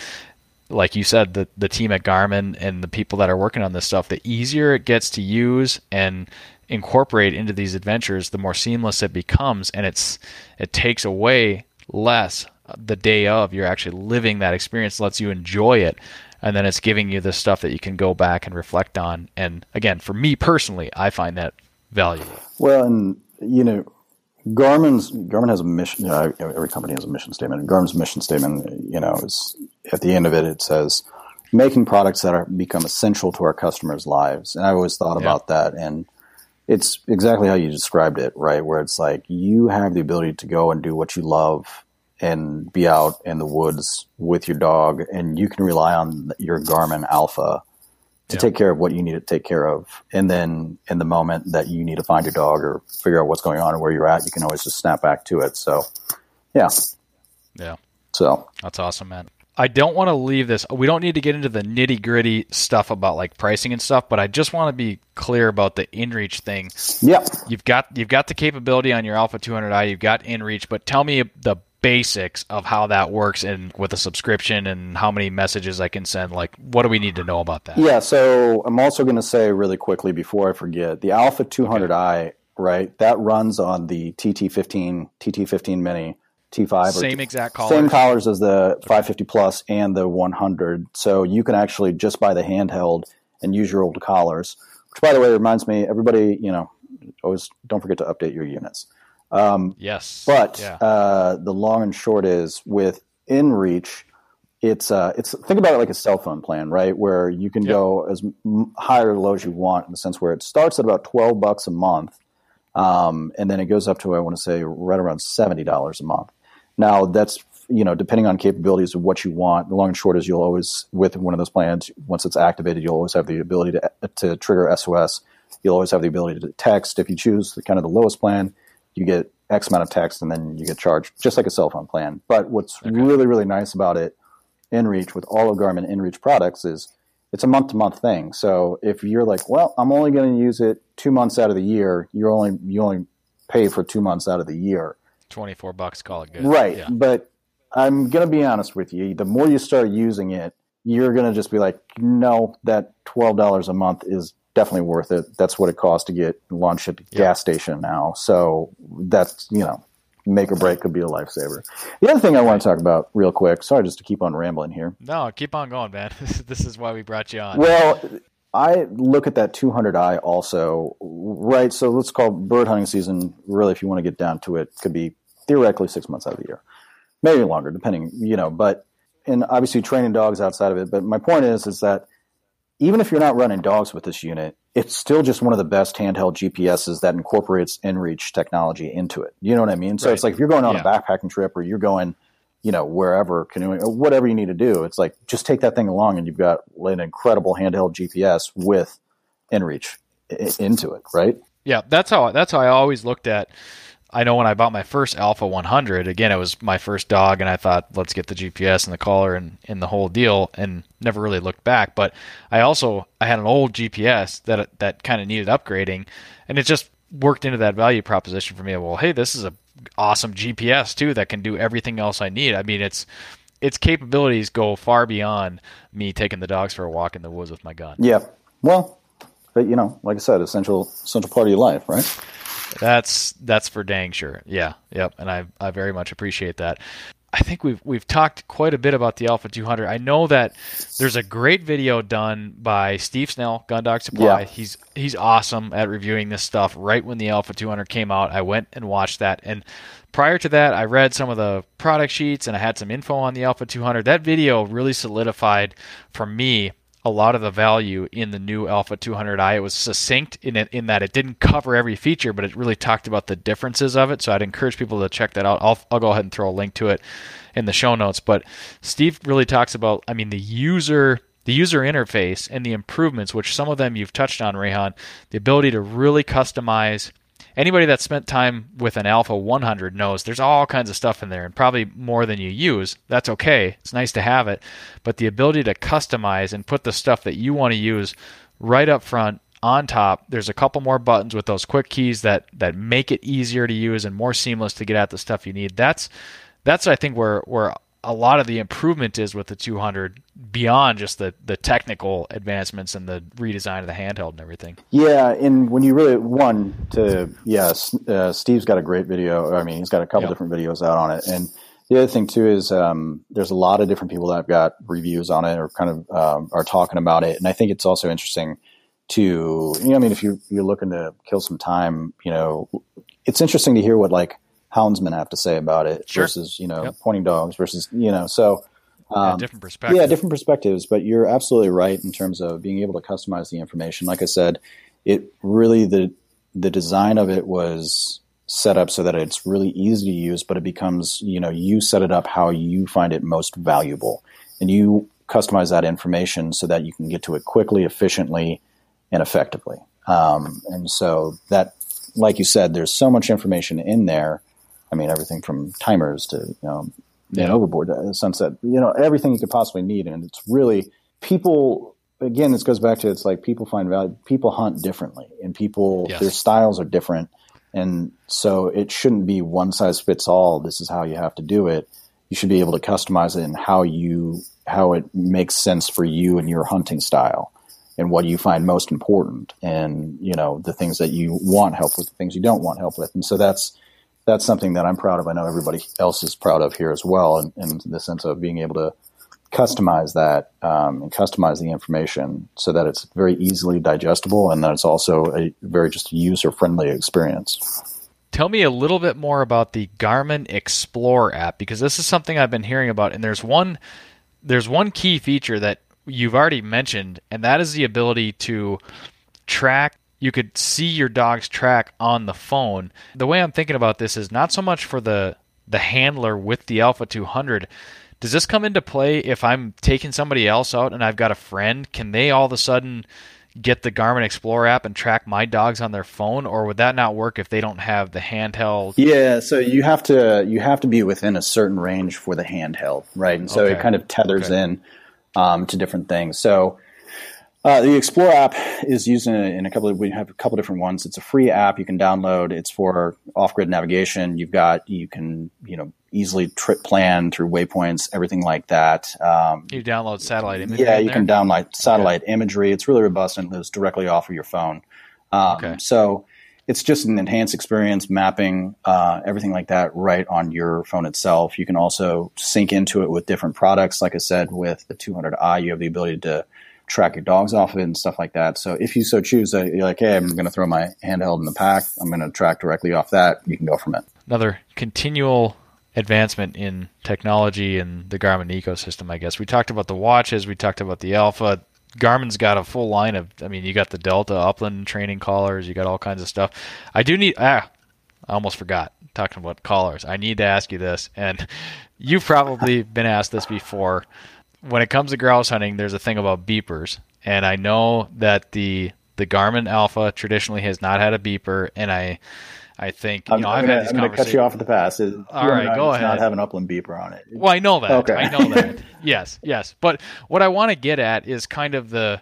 like you said, the the team at Garmin and the people that are working on this stuff, the easier it gets to use and incorporate into these adventures, the more seamless it becomes, and it's it takes away less the day of. You're actually living that experience, lets you enjoy it, and then it's giving you the stuff that you can go back and reflect on. And again, for me personally, I find that valuable. Well, and you know, Garmin's Garmin has a mission. You know, every company has a mission statement. And Garmin's mission statement, you know, is at the end of it. It says making products that are become essential to our customers' lives. And I always thought yeah. about that, and it's exactly how you described it, right? Where it's like you have the ability to go and do what you love and be out in the woods with your dog, and you can rely on your Garmin Alpha to yeah. take care of what you need to take care of. And then in the moment that you need to find your dog or figure out what's going on or where you're at, you can always just snap back to it. So, yeah. Yeah. So that's awesome, man. I don't want to leave this. We don't need to get into the nitty gritty stuff about like pricing and stuff, but I just want to be clear about the InReach thing. Yep. you've got you've got the capability on your Alpha 200i. You've got InReach, but tell me the basics of how that works and with a subscription and how many messages I can send. Like, what do we need to know about that? Yeah, so I'm also going to say really quickly before I forget the Alpha 200i, okay. right? That runs on the TT15, TT15 Mini. T5 same exact collars. Same collars as the 550 Plus and the 100. So you can actually just buy the handheld and use your old collars. Which, by the way, reminds me, everybody, you know, always don't forget to update your units. Um, yes. But yeah. uh, the long and short is with InReach, it's uh, it's think about it like a cell phone plan, right? Where you can yep. go as high or low as you want in the sense where it starts at about twelve bucks a month, um, and then it goes up to I want to say right around seventy dollars a month. Now that's you know depending on capabilities of what you want. The long and short is you'll always with one of those plans once it's activated, you'll always have the ability to to trigger SOS. You'll always have the ability to text if you choose the kind of the lowest plan you get X amount of text and then you get charged just like a cell phone plan. But what's okay. really, really nice about it, InReach, with all of Garmin InReach products is it's a month to month thing. So if you're like, well, I'm only going to use it two months out of the year, you're only, you only pay for two months out of the year. 24 bucks, call it good. Right. Yeah. But I'm going to be honest with you. The more you start using it, you're going to just be like, no, that $12 a month is definitely worth it. That's what it costs to get launched at the yep. gas station now. So that's, you know, make or break could be a lifesaver. The other thing I want to talk about real quick, sorry just to keep on rambling here. No, keep on going, man. <laughs> this is why we brought you on. Well, I look at that 200i also, right? So let's call bird hunting season, really, if you want to get down to it, could be theoretically six months out of the year, maybe longer, depending, you know, but, and obviously training dogs outside of it. But my point is, is that even if you're not running dogs with this unit, it's still just one of the best handheld GPSs that incorporates InReach technology into it. You know what I mean? So right. it's like if you're going on yeah. a backpacking trip or you're going, you know, wherever canoeing whatever you need to do, it's like just take that thing along and you've got an incredible handheld GPS with InReach into it, right? Yeah, that's how that's how I always looked at I know when I bought my first Alpha 100, again, it was my first dog, and I thought, let's get the GPS and the collar and, and the whole deal, and never really looked back. But I also I had an old GPS that that kind of needed upgrading, and it just worked into that value proposition for me. Well, hey, this is a awesome GPS too that can do everything else I need. I mean, it's its capabilities go far beyond me taking the dogs for a walk in the woods with my gun. Yeah. Well, but you know, like I said, essential essential part of your life, right? That's that's for dang sure. Yeah, yep, and I I very much appreciate that. I think we've we've talked quite a bit about the Alpha 200. I know that there's a great video done by Steve Snell, Gun Dog Supply. Yeah. He's he's awesome at reviewing this stuff. Right when the Alpha 200 came out, I went and watched that. And prior to that, I read some of the product sheets and I had some info on the Alpha 200. That video really solidified for me a lot of the value in the new Alpha 200i. It was succinct in it, in that it didn't cover every feature, but it really talked about the differences of it. So I'd encourage people to check that out. I'll, I'll go ahead and throw a link to it in the show notes. But Steve really talks about, I mean, the user the user interface and the improvements, which some of them you've touched on, Rehan, the ability to really customize anybody that spent time with an Alpha 100 knows there's all kinds of stuff in there and probably more than you use. That's okay. It's nice to have it. But the ability to customize and put the stuff that you want to use right up front on top there's a couple more buttons with those quick keys that that make it easier to use and more seamless to get at the stuff you need that's that's i think where where a lot of the improvement is with the 200 beyond just the, the technical advancements and the redesign of the handheld and everything. Yeah, and when you really one to yes, uh, Steve's got a great video. I mean, he's got a couple yep. different videos out on it, and the other thing too is um, there's a lot of different people that have got reviews on it or kind of um, are talking about it, and I think it's also interesting to you know, I mean, if you you're looking to kill some time, you know, it's interesting to hear what like houndsmen have to say about it sure. versus you know yep. pointing dogs versus you know so um, yeah, different perspectives. Yeah, different perspectives. But you're absolutely right in terms of being able to customize the information. Like I said, it really the the design of it was set up so that it's really easy to use, but it becomes you know you set it up how you find it most valuable, and you customize that information so that you can get to it quickly, efficiently, and effectively. Um, and so that, like you said, there's so much information in there I mean, everything from timers to you know, yeah. overboard to sunset, you know, everything you could possibly need. And it's really people. Again, this goes back to it's like people find value. People hunt differently, and people yes. their styles are different, and so it shouldn't be one size fits all. This is how you have to do it. You should be able to customize it in how you how it makes sense for you and your hunting style and what you find most important and you know the things that you want help with the things you don't want help with and so that's that's something that I'm proud of. I know everybody else is proud of here as well, in, in the sense of being able to customize that um, and customize the information so that it's very easily digestible and that it's also a very just user friendly experience. Tell me a little bit more about the Garmin Explore app because this is something I've been hearing about, and there's one there's one key feature that you've already mentioned, and that is the ability to track you could see your dog's track on the phone. The way I'm thinking about this is not so much for the the handler with the Alpha 200. Does this come into play if I'm taking somebody else out and I've got a friend? Can they all of a sudden get the Garmin Explorer app and track my dogs on their phone, or would that not work if they don't have the handheld? Yeah, so you have to you have to be within a certain range for the handheld, right? And so okay. it kind of tethers okay. in um, to different things. So uh, the Explore app is used in a, in a, couple of, we have a couple different ones. It's a free app you can download. It's for off-grid navigation. You've got, you can, you know, easily trip plan through waypoints, everything like that. Um, you download satellite imagery. Yeah, you there? can download satellite okay. imagery. It's really robust and lives directly off of your phone. Um, okay. So it's just an enhanced experience, mapping uh, everything like that right on your phone itself. You can also sync into it with different products. Like I said, with the 200i, you have the ability to track your dogs off of it and stuff like that. So if you so choose, uh, you're like, hey, I'm going to throw my handheld in the pack. I'm going to track directly off that. You can go from it. Another continual advancement in technology and the Garmin ecosystem, I guess. We talked about the watches. We talked about the Alpha. Garmin's got a full line of, I mean, you got the Delta upland training collars. You got all kinds of stuff. I do need, ah, I almost forgot talking about collars. I need to ask you this, and <laughs> you've probably been asked this before when it comes to grouse hunting, there's a thing about beepers, and I know that the the Garmin Alpha traditionally has not had a beeper, and I I think you I'm, know I'm I've gonna, I'm going to cut you off at the pass. It, All right, go ahead. Not have an upland beeper on it. Well, I know that. Okay. I know that. <laughs> yes, yes. But what I want to get at is kind of the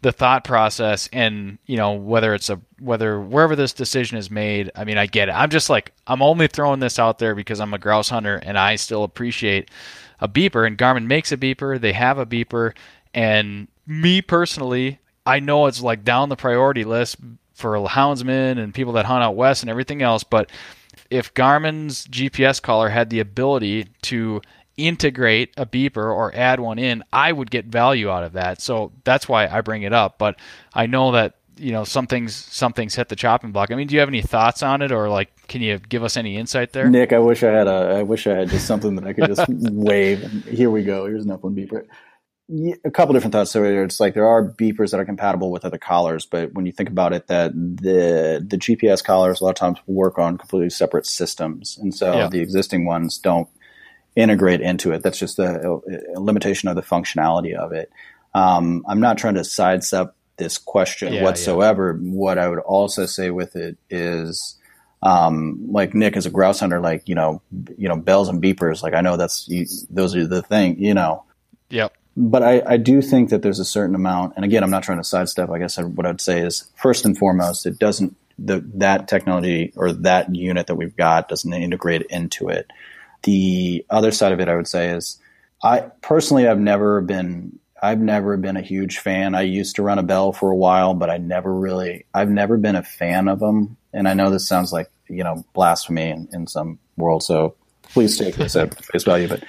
the thought process and you know whether it's a whether wherever this decision is made i mean i get it i'm just like i'm only throwing this out there because i'm a grouse hunter and i still appreciate a beeper, and Garmin makes a beeper. They have a beeper, and me personally, I know it's like down the priority list for houndsmen and people that hunt out west and everything else. But if Garmin's GPS collar had the ability to integrate a beeper or add one in, I would get value out of that. So that's why I bring it up. But I know that you know some things some things hit the chopping block. I mean, do you have any thoughts on it, or like, can you give us any insight there? Nick, I wish I had a I wish I had just something that I could just <laughs> wave. And here we go. Here's an upland beeper. A couple different thoughts. So it's like there are beepers that are compatible with other collars, but when you think about it, that the the GPS collars a lot of times work on completely separate systems, and so yeah. the existing ones don't integrate into it. That's just a, a limitation of the functionality of it. Um, I'm not trying to sidestep this question yeah, whatsoever. Yeah. What I would also say with it is um, like Nick as a grouse hunter, like you know, you know, bells and beepers. Like I know that's you, those are the thing, you know. Yep. But I, I do think that there's a certain amount, and again, I'm not trying to sidestep. I guess what I'd say is first and foremost, it doesn't the that technology or that unit that we've got doesn't integrate into it. The other side of it, I would say, is I personally I've never been I've never been a huge fan. I used to run a bell for a while, but I never really I've never been a fan of them. And I know this sounds like you know blasphemy in, in some world, so please take this at face value. But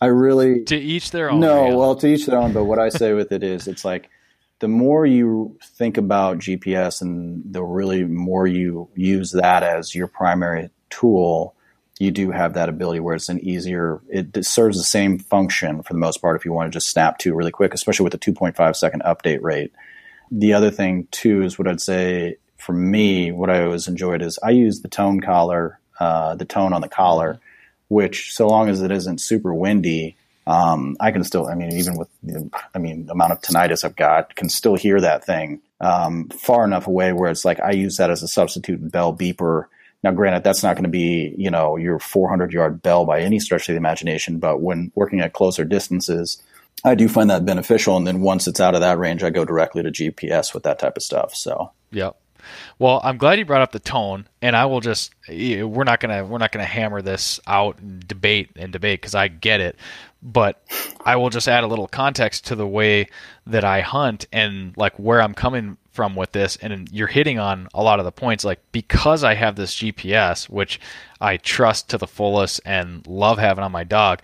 I really to each their own. No, well, to each their own. But what I say with it is, it's like the more you think about GPS and the really more you use that as your primary tool, you do have that ability where it's an easier, it serves the same function for the most part if you want to just snap to really quick, especially with the 2.5 second update rate. The other thing, too, is what I'd say for me, what I always enjoyed is I use the tone collar, uh, the tone on the collar, which so long as it isn't super windy, um, I can still, I mean, even with, the, I mean, the amount of tinnitus I've got, can still hear that thing um, far enough away where it's like I use that as a substitute bell beeper. Now, granted, that's not going to be, you know, your 400 yard bell by any stretch of the imagination, but when working at closer distances, I do find that beneficial. And then once it's out of that range, I go directly to GPS with that type of stuff. So, yep. Well, I'm glad you brought up the tone, and I will just we're not gonna we're not gonna hammer this out and debate and debate because I get it but I will just add a little context to the way that I hunt and like where I'm coming from with this. And you're hitting on a lot of the points. Like because I have this GPS, which I trust to the fullest and love having on my dog,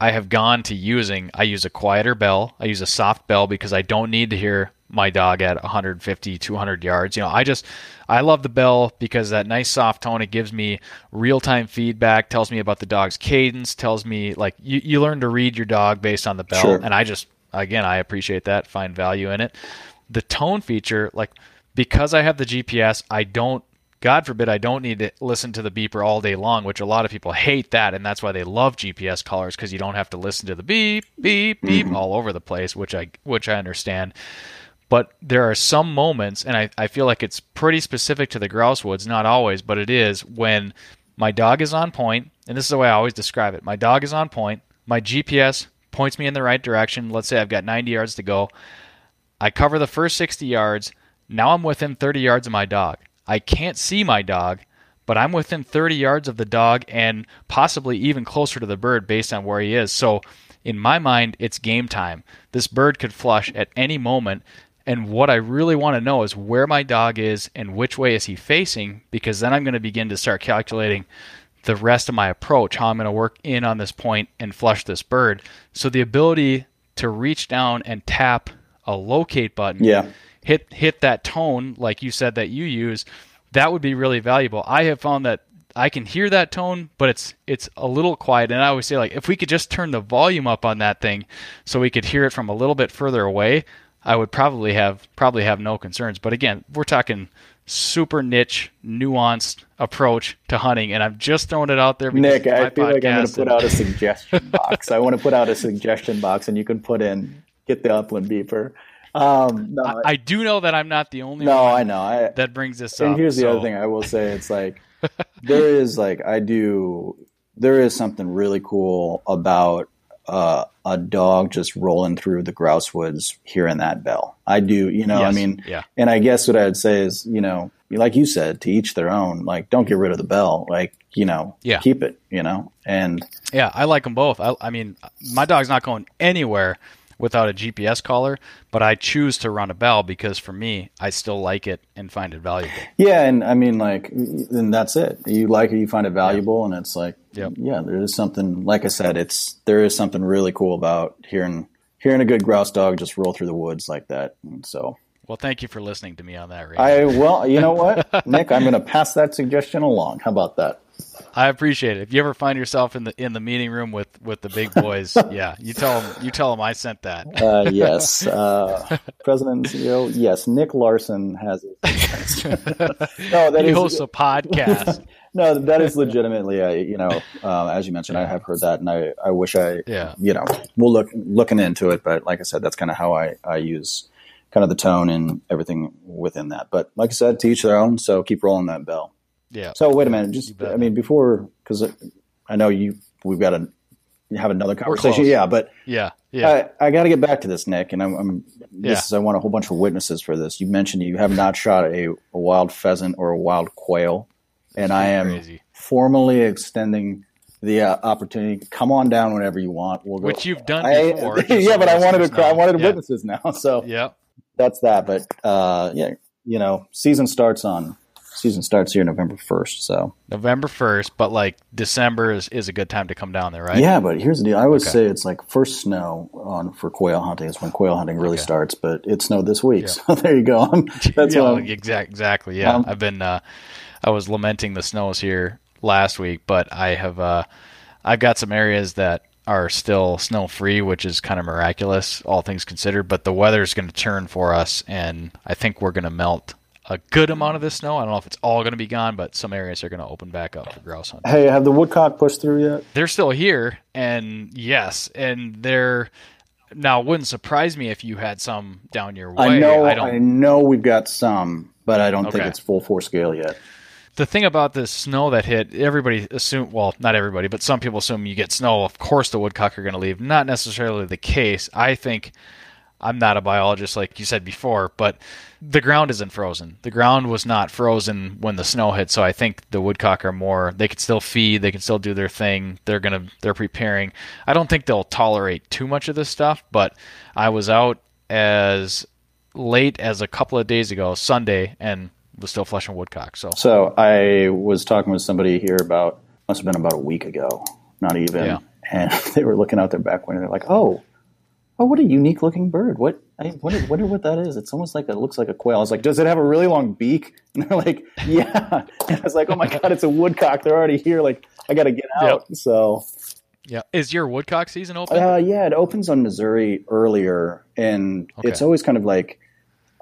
I have gone to using. I use a quieter bell. I use a soft bell because I don't need to hear my dog at 150, 200 yards. You know, I just I love the bell because that nice soft tone it gives me real time feedback, tells me about the dog's cadence, tells me like you, you learn to read your dog based on the bell, sure. and I just again I appreciate that, find value in it. The tone feature, like because I have the GPS, I don't God forbid I don't need to listen to the beeper all day long, which a lot of people hate that, and that's why they love GPS collars because you don't have to listen to the beep, beep, beep mm-hmm. all over the place, which I which I understand. But there are some moments, and I, I feel like it's pretty specific to the grouse woods, not always, but it is when my dog is on point, and this is the way I always describe it. My dog is on point, my GPS points me in the right direction. Let's say I've got 90 yards to go. I cover the first 60 yards. Now I'm within 30 yards of my dog. I can't see my dog, but I'm within 30 yards of the dog and possibly even closer to the bird based on where he is. So in my mind, it's game time. This bird could flush at any moment. And what I really want to know is where my dog is and which way is he facing, because then I'm going to begin to start calculating the rest of my approach, how I'm going to work in on this point and flush this bird. So the ability to reach down and tap a locate button, yeah. hit hit that tone like you said that you use, that would be really valuable. I have found that I can hear that tone, but it's it's a little quiet. And I always say like if we could just turn the volume up on that thing so we could hear it from a little bit further away, I would probably have probably have no concerns. But again, we're talking super niche, nuanced approach to hunting, and I'm just throwing it out there. Nick, I feel like I'm going to put out a suggestion box. I want to put out a suggestion box, and you can put in get the upland beeper. Um, no, I, I, do know that I'm not the only no, I know I, that brings this and up. here's so. the other thing I will say: it's like <laughs> there is like I do there is something really cool about uh, a dog just rolling through the grouse woods hearing that bell. I do, you know, yes. I mean, yeah. and I guess what I'd say is, you know, like you said, to each their own, like don't get rid of the bell, like, you know, yeah. keep it, you know, and yeah, I like them both. I, I mean, my dog's not going anywhere without a GPS collar, but I choose to run a bell because for me, I still like it and find it valuable. Yeah, and I mean, like, and that's it. You like it, you find it valuable, yeah. and it's like, yep. yeah, there is something. Like I said, it's there is something really cool about hearing hearing a good grouse dog just roll through the woods like that. And so. Well, thank you for listening to me on that. I well, you know <laughs> what, Nick, I'm going to pass that suggestion along. How about that? I appreciate it. If you ever find yourself in the in the meeting room with with the big boys, <laughs> yeah, you tell them you tell them I sent that. Uh, yes, uh, <laughs> President and CEO. Yes, Nick Larson has it. <laughs> no, that he is, hosts a podcast. no, that is legitimately, a, you know, um, as you mentioned, I have heard that, and I I wish I, yeah, you know, we'll look looking into it, but like I said, that's kind of how I I use kind of the tone and everything within that. But like I said, to each their own. So keep rolling that bell. Yeah. So wait a minute, just I mean before because I know you we've got to have another conversation. Yeah, but yeah, yeah. I, I got to get back to this, Nick, and I'm, I'm this yeah. is I want a whole bunch of witnesses for this. You mentioned you have not shot a, a wild pheasant or a wild quail, and I am crazy. formally extending the uh, opportunity. Come on down whenever you want. We'll go. Which you've done before. I, <laughs> yeah, but I wanted to. I wanted yeah. witnesses now. <laughs> So yeah, that's that. But uh, yeah, you know, season starts on season starts here November first. So November first, but like December is, is a good time to come down there, right? Yeah, but here's the deal. I would okay. say it's like first snow on for quail hunting is when quail hunting really okay. starts. But it snowed this week, yeah. so <laughs> there you go. <laughs> That's yeah, exactly. Exactly. Yeah, um, I've been. Uh, I was lamenting the snows here last week, but I have. Uh, I've got some areas that are still snow free, which is kind of miraculous, all things considered. But the weather is going to turn for us, and I think we're going to melt a good amount of this snow. I don't know if it's all going to be gone, but some areas are going to open back up for grouse hunting. Hey, have the woodcock pushed through yet? They're still here, and yes, and they're now. It wouldn't surprise me if you had some down your way. I know. I, I know we've got some, but I don't okay. think it's full four scale yet the thing about this snow that hit, everybody assume well, not everybody, but some people assume you get snow. Of course, the woodcock are going to leave. Not necessarily the case. I think I'm not a biologist, like you said before, but the ground isn't frozen. The ground was not frozen when the snow hit, so I think the woodcock are more. They can still feed. They can still do their thing. They're gonna. They're preparing. I don't think they'll tolerate too much of this stuff. But I was out as late as a couple of days ago, Sunday, and was still flushing woodcock. So, so I was talking with somebody here about must have been about a week ago, not even, yeah. and <laughs> they were looking out their back window. They're like, "Oh, oh, what a unique looking bird! What I wonder, wonder what that is. It's almost like it looks like a quail." I was like, "Does it have a really long beak?" <laughs> And they're like, "Yeah." And <laughs> I was like, "Oh my god, it's a woodcock! They're already here! Like, I got to get out." Yep. So. Yeah, is your woodcock season open? Uh, yeah, it opens on Missouri earlier, and okay. it's always kind of like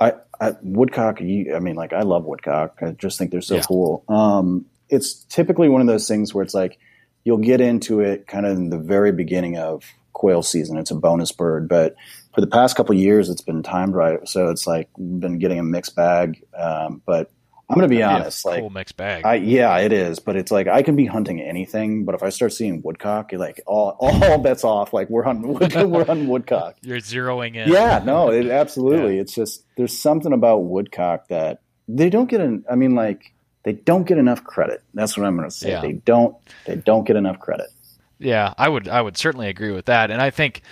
I, I woodcock. You, I mean, like I love woodcock. I just think they're so yeah. cool. Um, it's typically one of those things where it's like you'll get into it kind of in the very beginning of quail season. It's a bonus bird, but for the past couple years, it's been timed right. So it's like been getting a mixed bag. Um, but I'm going to be honest. Like, cool mixed bag. I, yeah, it is. But it's like I can be hunting anything, but if I start seeing woodcock, like all all bets off. Like we're hunting wood, <laughs> we're hunting woodcock. You're zeroing in. Yeah, no, it, absolutely. Yeah. It's just there's something about woodcock that they don't get. An, I mean, like they don't get enough credit. That's what I'm going to say. Yeah. They don't. They don't get enough credit. Yeah, I would. I would certainly agree with that. And I think,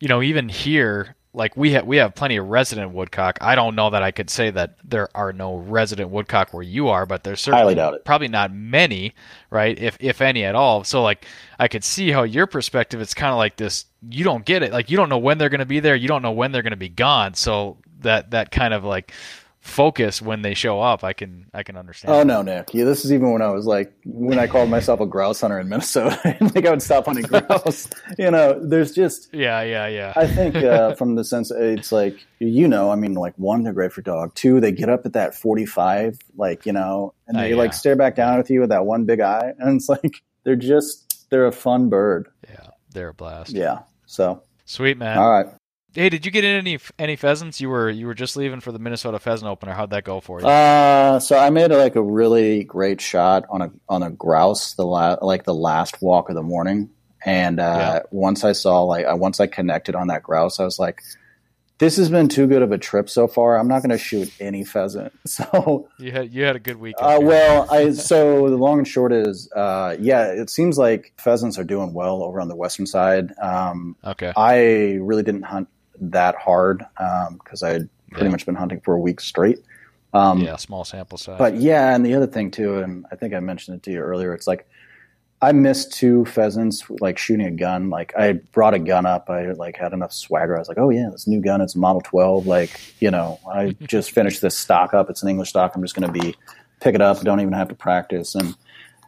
you know, even here like we have we have plenty of resident woodcock. I don't know that I could say that there are no resident woodcock where you are, but there's certainly probably not many, right? If if any at all. So like I could see how your perspective it's kind of like this you don't get it. Like you don't know when they're going to be there, you don't know when they're going to be gone. So that that kind of like focus when they show up. I can I can understand. Oh no, Nick. Yeah, this is even when I was like when I called myself a grouse hunter in Minnesota. <laughs> like I would stop hunting <laughs> grouse. you know, there's just yeah, yeah, yeah. I think uh, <laughs> from the sense it's like you know, I mean, like one, they're great for dog. Two, they get up at that 45, like you know, and they uh, yeah. like stare back down with you with that one big eye, and it's like they're just they're a fun bird. Yeah, they're a blast. Yeah. So sweet man. All right. Hey, did you get any any pheasants? You were you were just leaving for the Minnesota pheasant opener. How'd that go for you? Uh, so I made like a really great shot on a on a grouse the la- like the last walk of the morning, and uh, yeah. once I saw like once I connected on that grouse, I was like, this has been too good of a trip so far. I'm not going to shoot any pheasant. <laughs> So you had you had a good weekend. Uh, well, I <laughs> so the long and short is, uh, yeah, it seems like pheasants are doing well over on the western side. Um, okay, I really didn't hunt that hard because um, I had pretty yeah. much been hunting for a week straight. Um, yeah, small sample size. But yeah, and the other thing too, and I think I mentioned it to you earlier. It's like I missed two pheasants, like shooting a gun. Like I brought a gun up. I like had enough swagger. I was like, oh yeah, this new gun. It's a Model 12. Like you know, I <laughs> just finished this stock up. It's an English stock. I'm just going to be pick it up. Don't even have to practice. And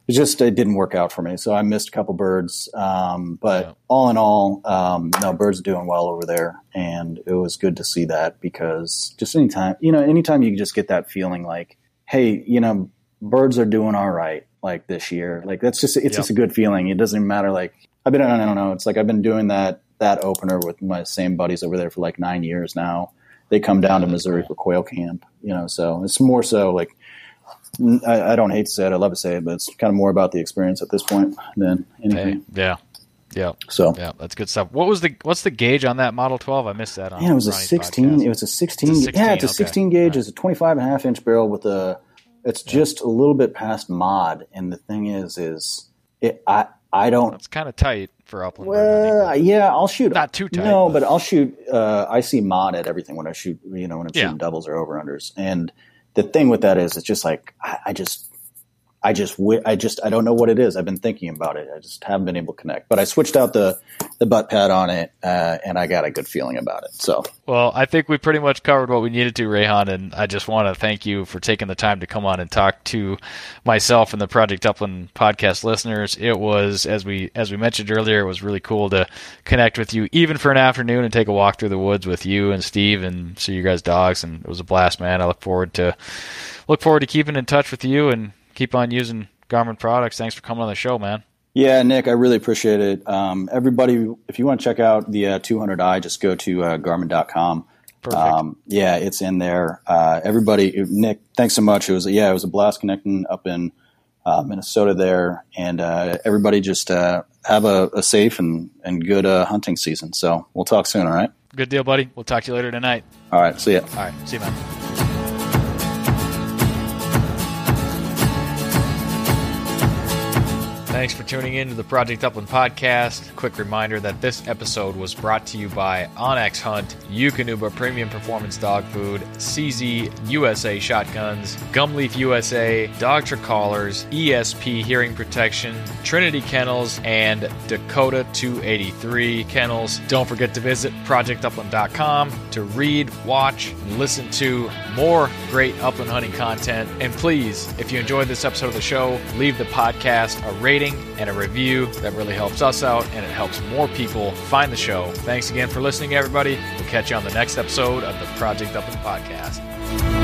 it just it didn't work out for me. So I missed a couple birds. Um, but yeah. all in all, um, no, birds are doing well over there, and it was good to see that because just anytime you know, anytime you just get that feeling like, hey, you know, birds are doing all right like this year. Like that's just it's yep. just a good feeling. It doesn't matter. Like I've been I don't know. It's like I've been doing that that opener with my same buddies over there for like nine years now. They come down to Missouri for quail camp, you know. So it's more so like I, I, don't hate to say it. I love to say it, but it's kind of more about the experience at this point than anything. Hey, yeah. Yeah. So yeah, that's good stuff. What was the what's the gauge on that Model 12? I missed that. On yeah, it was a 16. Podcast. It was a 16, a 16. Yeah, it's a 16 gauge. Right. It's a 25 and a half inch barrel with a. It's yeah. just a little bit past mod, and the thing is, is it I I don't. It's kind of tight for upland. Well, yeah, I'll shoot. Not too tight. No, but, but I'll shoot. Uh, I see mod at everything when I shoot. You know, when I'm yeah. shooting doubles or over unders, and the thing with that is, it's just like I, I just I just, I just, I don't know what it is. I've been thinking about it. I just haven't been able to connect. But I switched out the the butt pad on it, uh, and I got a good feeling about it. So, well, I think we pretty much covered what we needed to, Rehan, and I just want to thank you for taking the time to come on and talk to myself and the Project Upland podcast listeners. It was, as we as we mentioned earlier, it was really cool to connect with you, even for an afternoon, and take a walk through the woods with you and Steve, and see your guys' dogs, and it was a blast, man. I look forward to look forward to keeping in touch with you and keep on using Garmin products. Thanks for coming on the show, man. Yeah, Nick, I really appreciate it. Um, everybody, if you want to check out the uh, 200i, just go to uh, Garmin.com. Perfect. Um, yeah, it's in there. Uh, everybody, Nick, thanks so much. It was yeah, it was a blast connecting up in uh, Minnesota there, and uh, everybody just uh, have a, a, safe and and good uh, hunting season. So we'll talk soon. All right. Good deal, buddy. We'll talk to you later tonight. All right. See ya. All right. See you, man. Thanks for tuning in to the Project Upland podcast. Quick reminder that this episode was brought to you by onX Hunt, Eukanuba Premium Performance Dog Food, CZ USA Shotguns, Gumleaf USA, Dogtra Collars, ESP Hearing Protection, Trinity Kennels, and Dakota 283 Kennels. Don't forget to visit projectupland.com to read, watch, and listen to more great upland hunting content. And please, if you enjoyed this episode of the show, leave the podcast a rating rating and a review. That really helps us out and it helps more people find the show. Thanks again for listening, everybody. We'll catch you on the next episode of the Project Upland Podcast.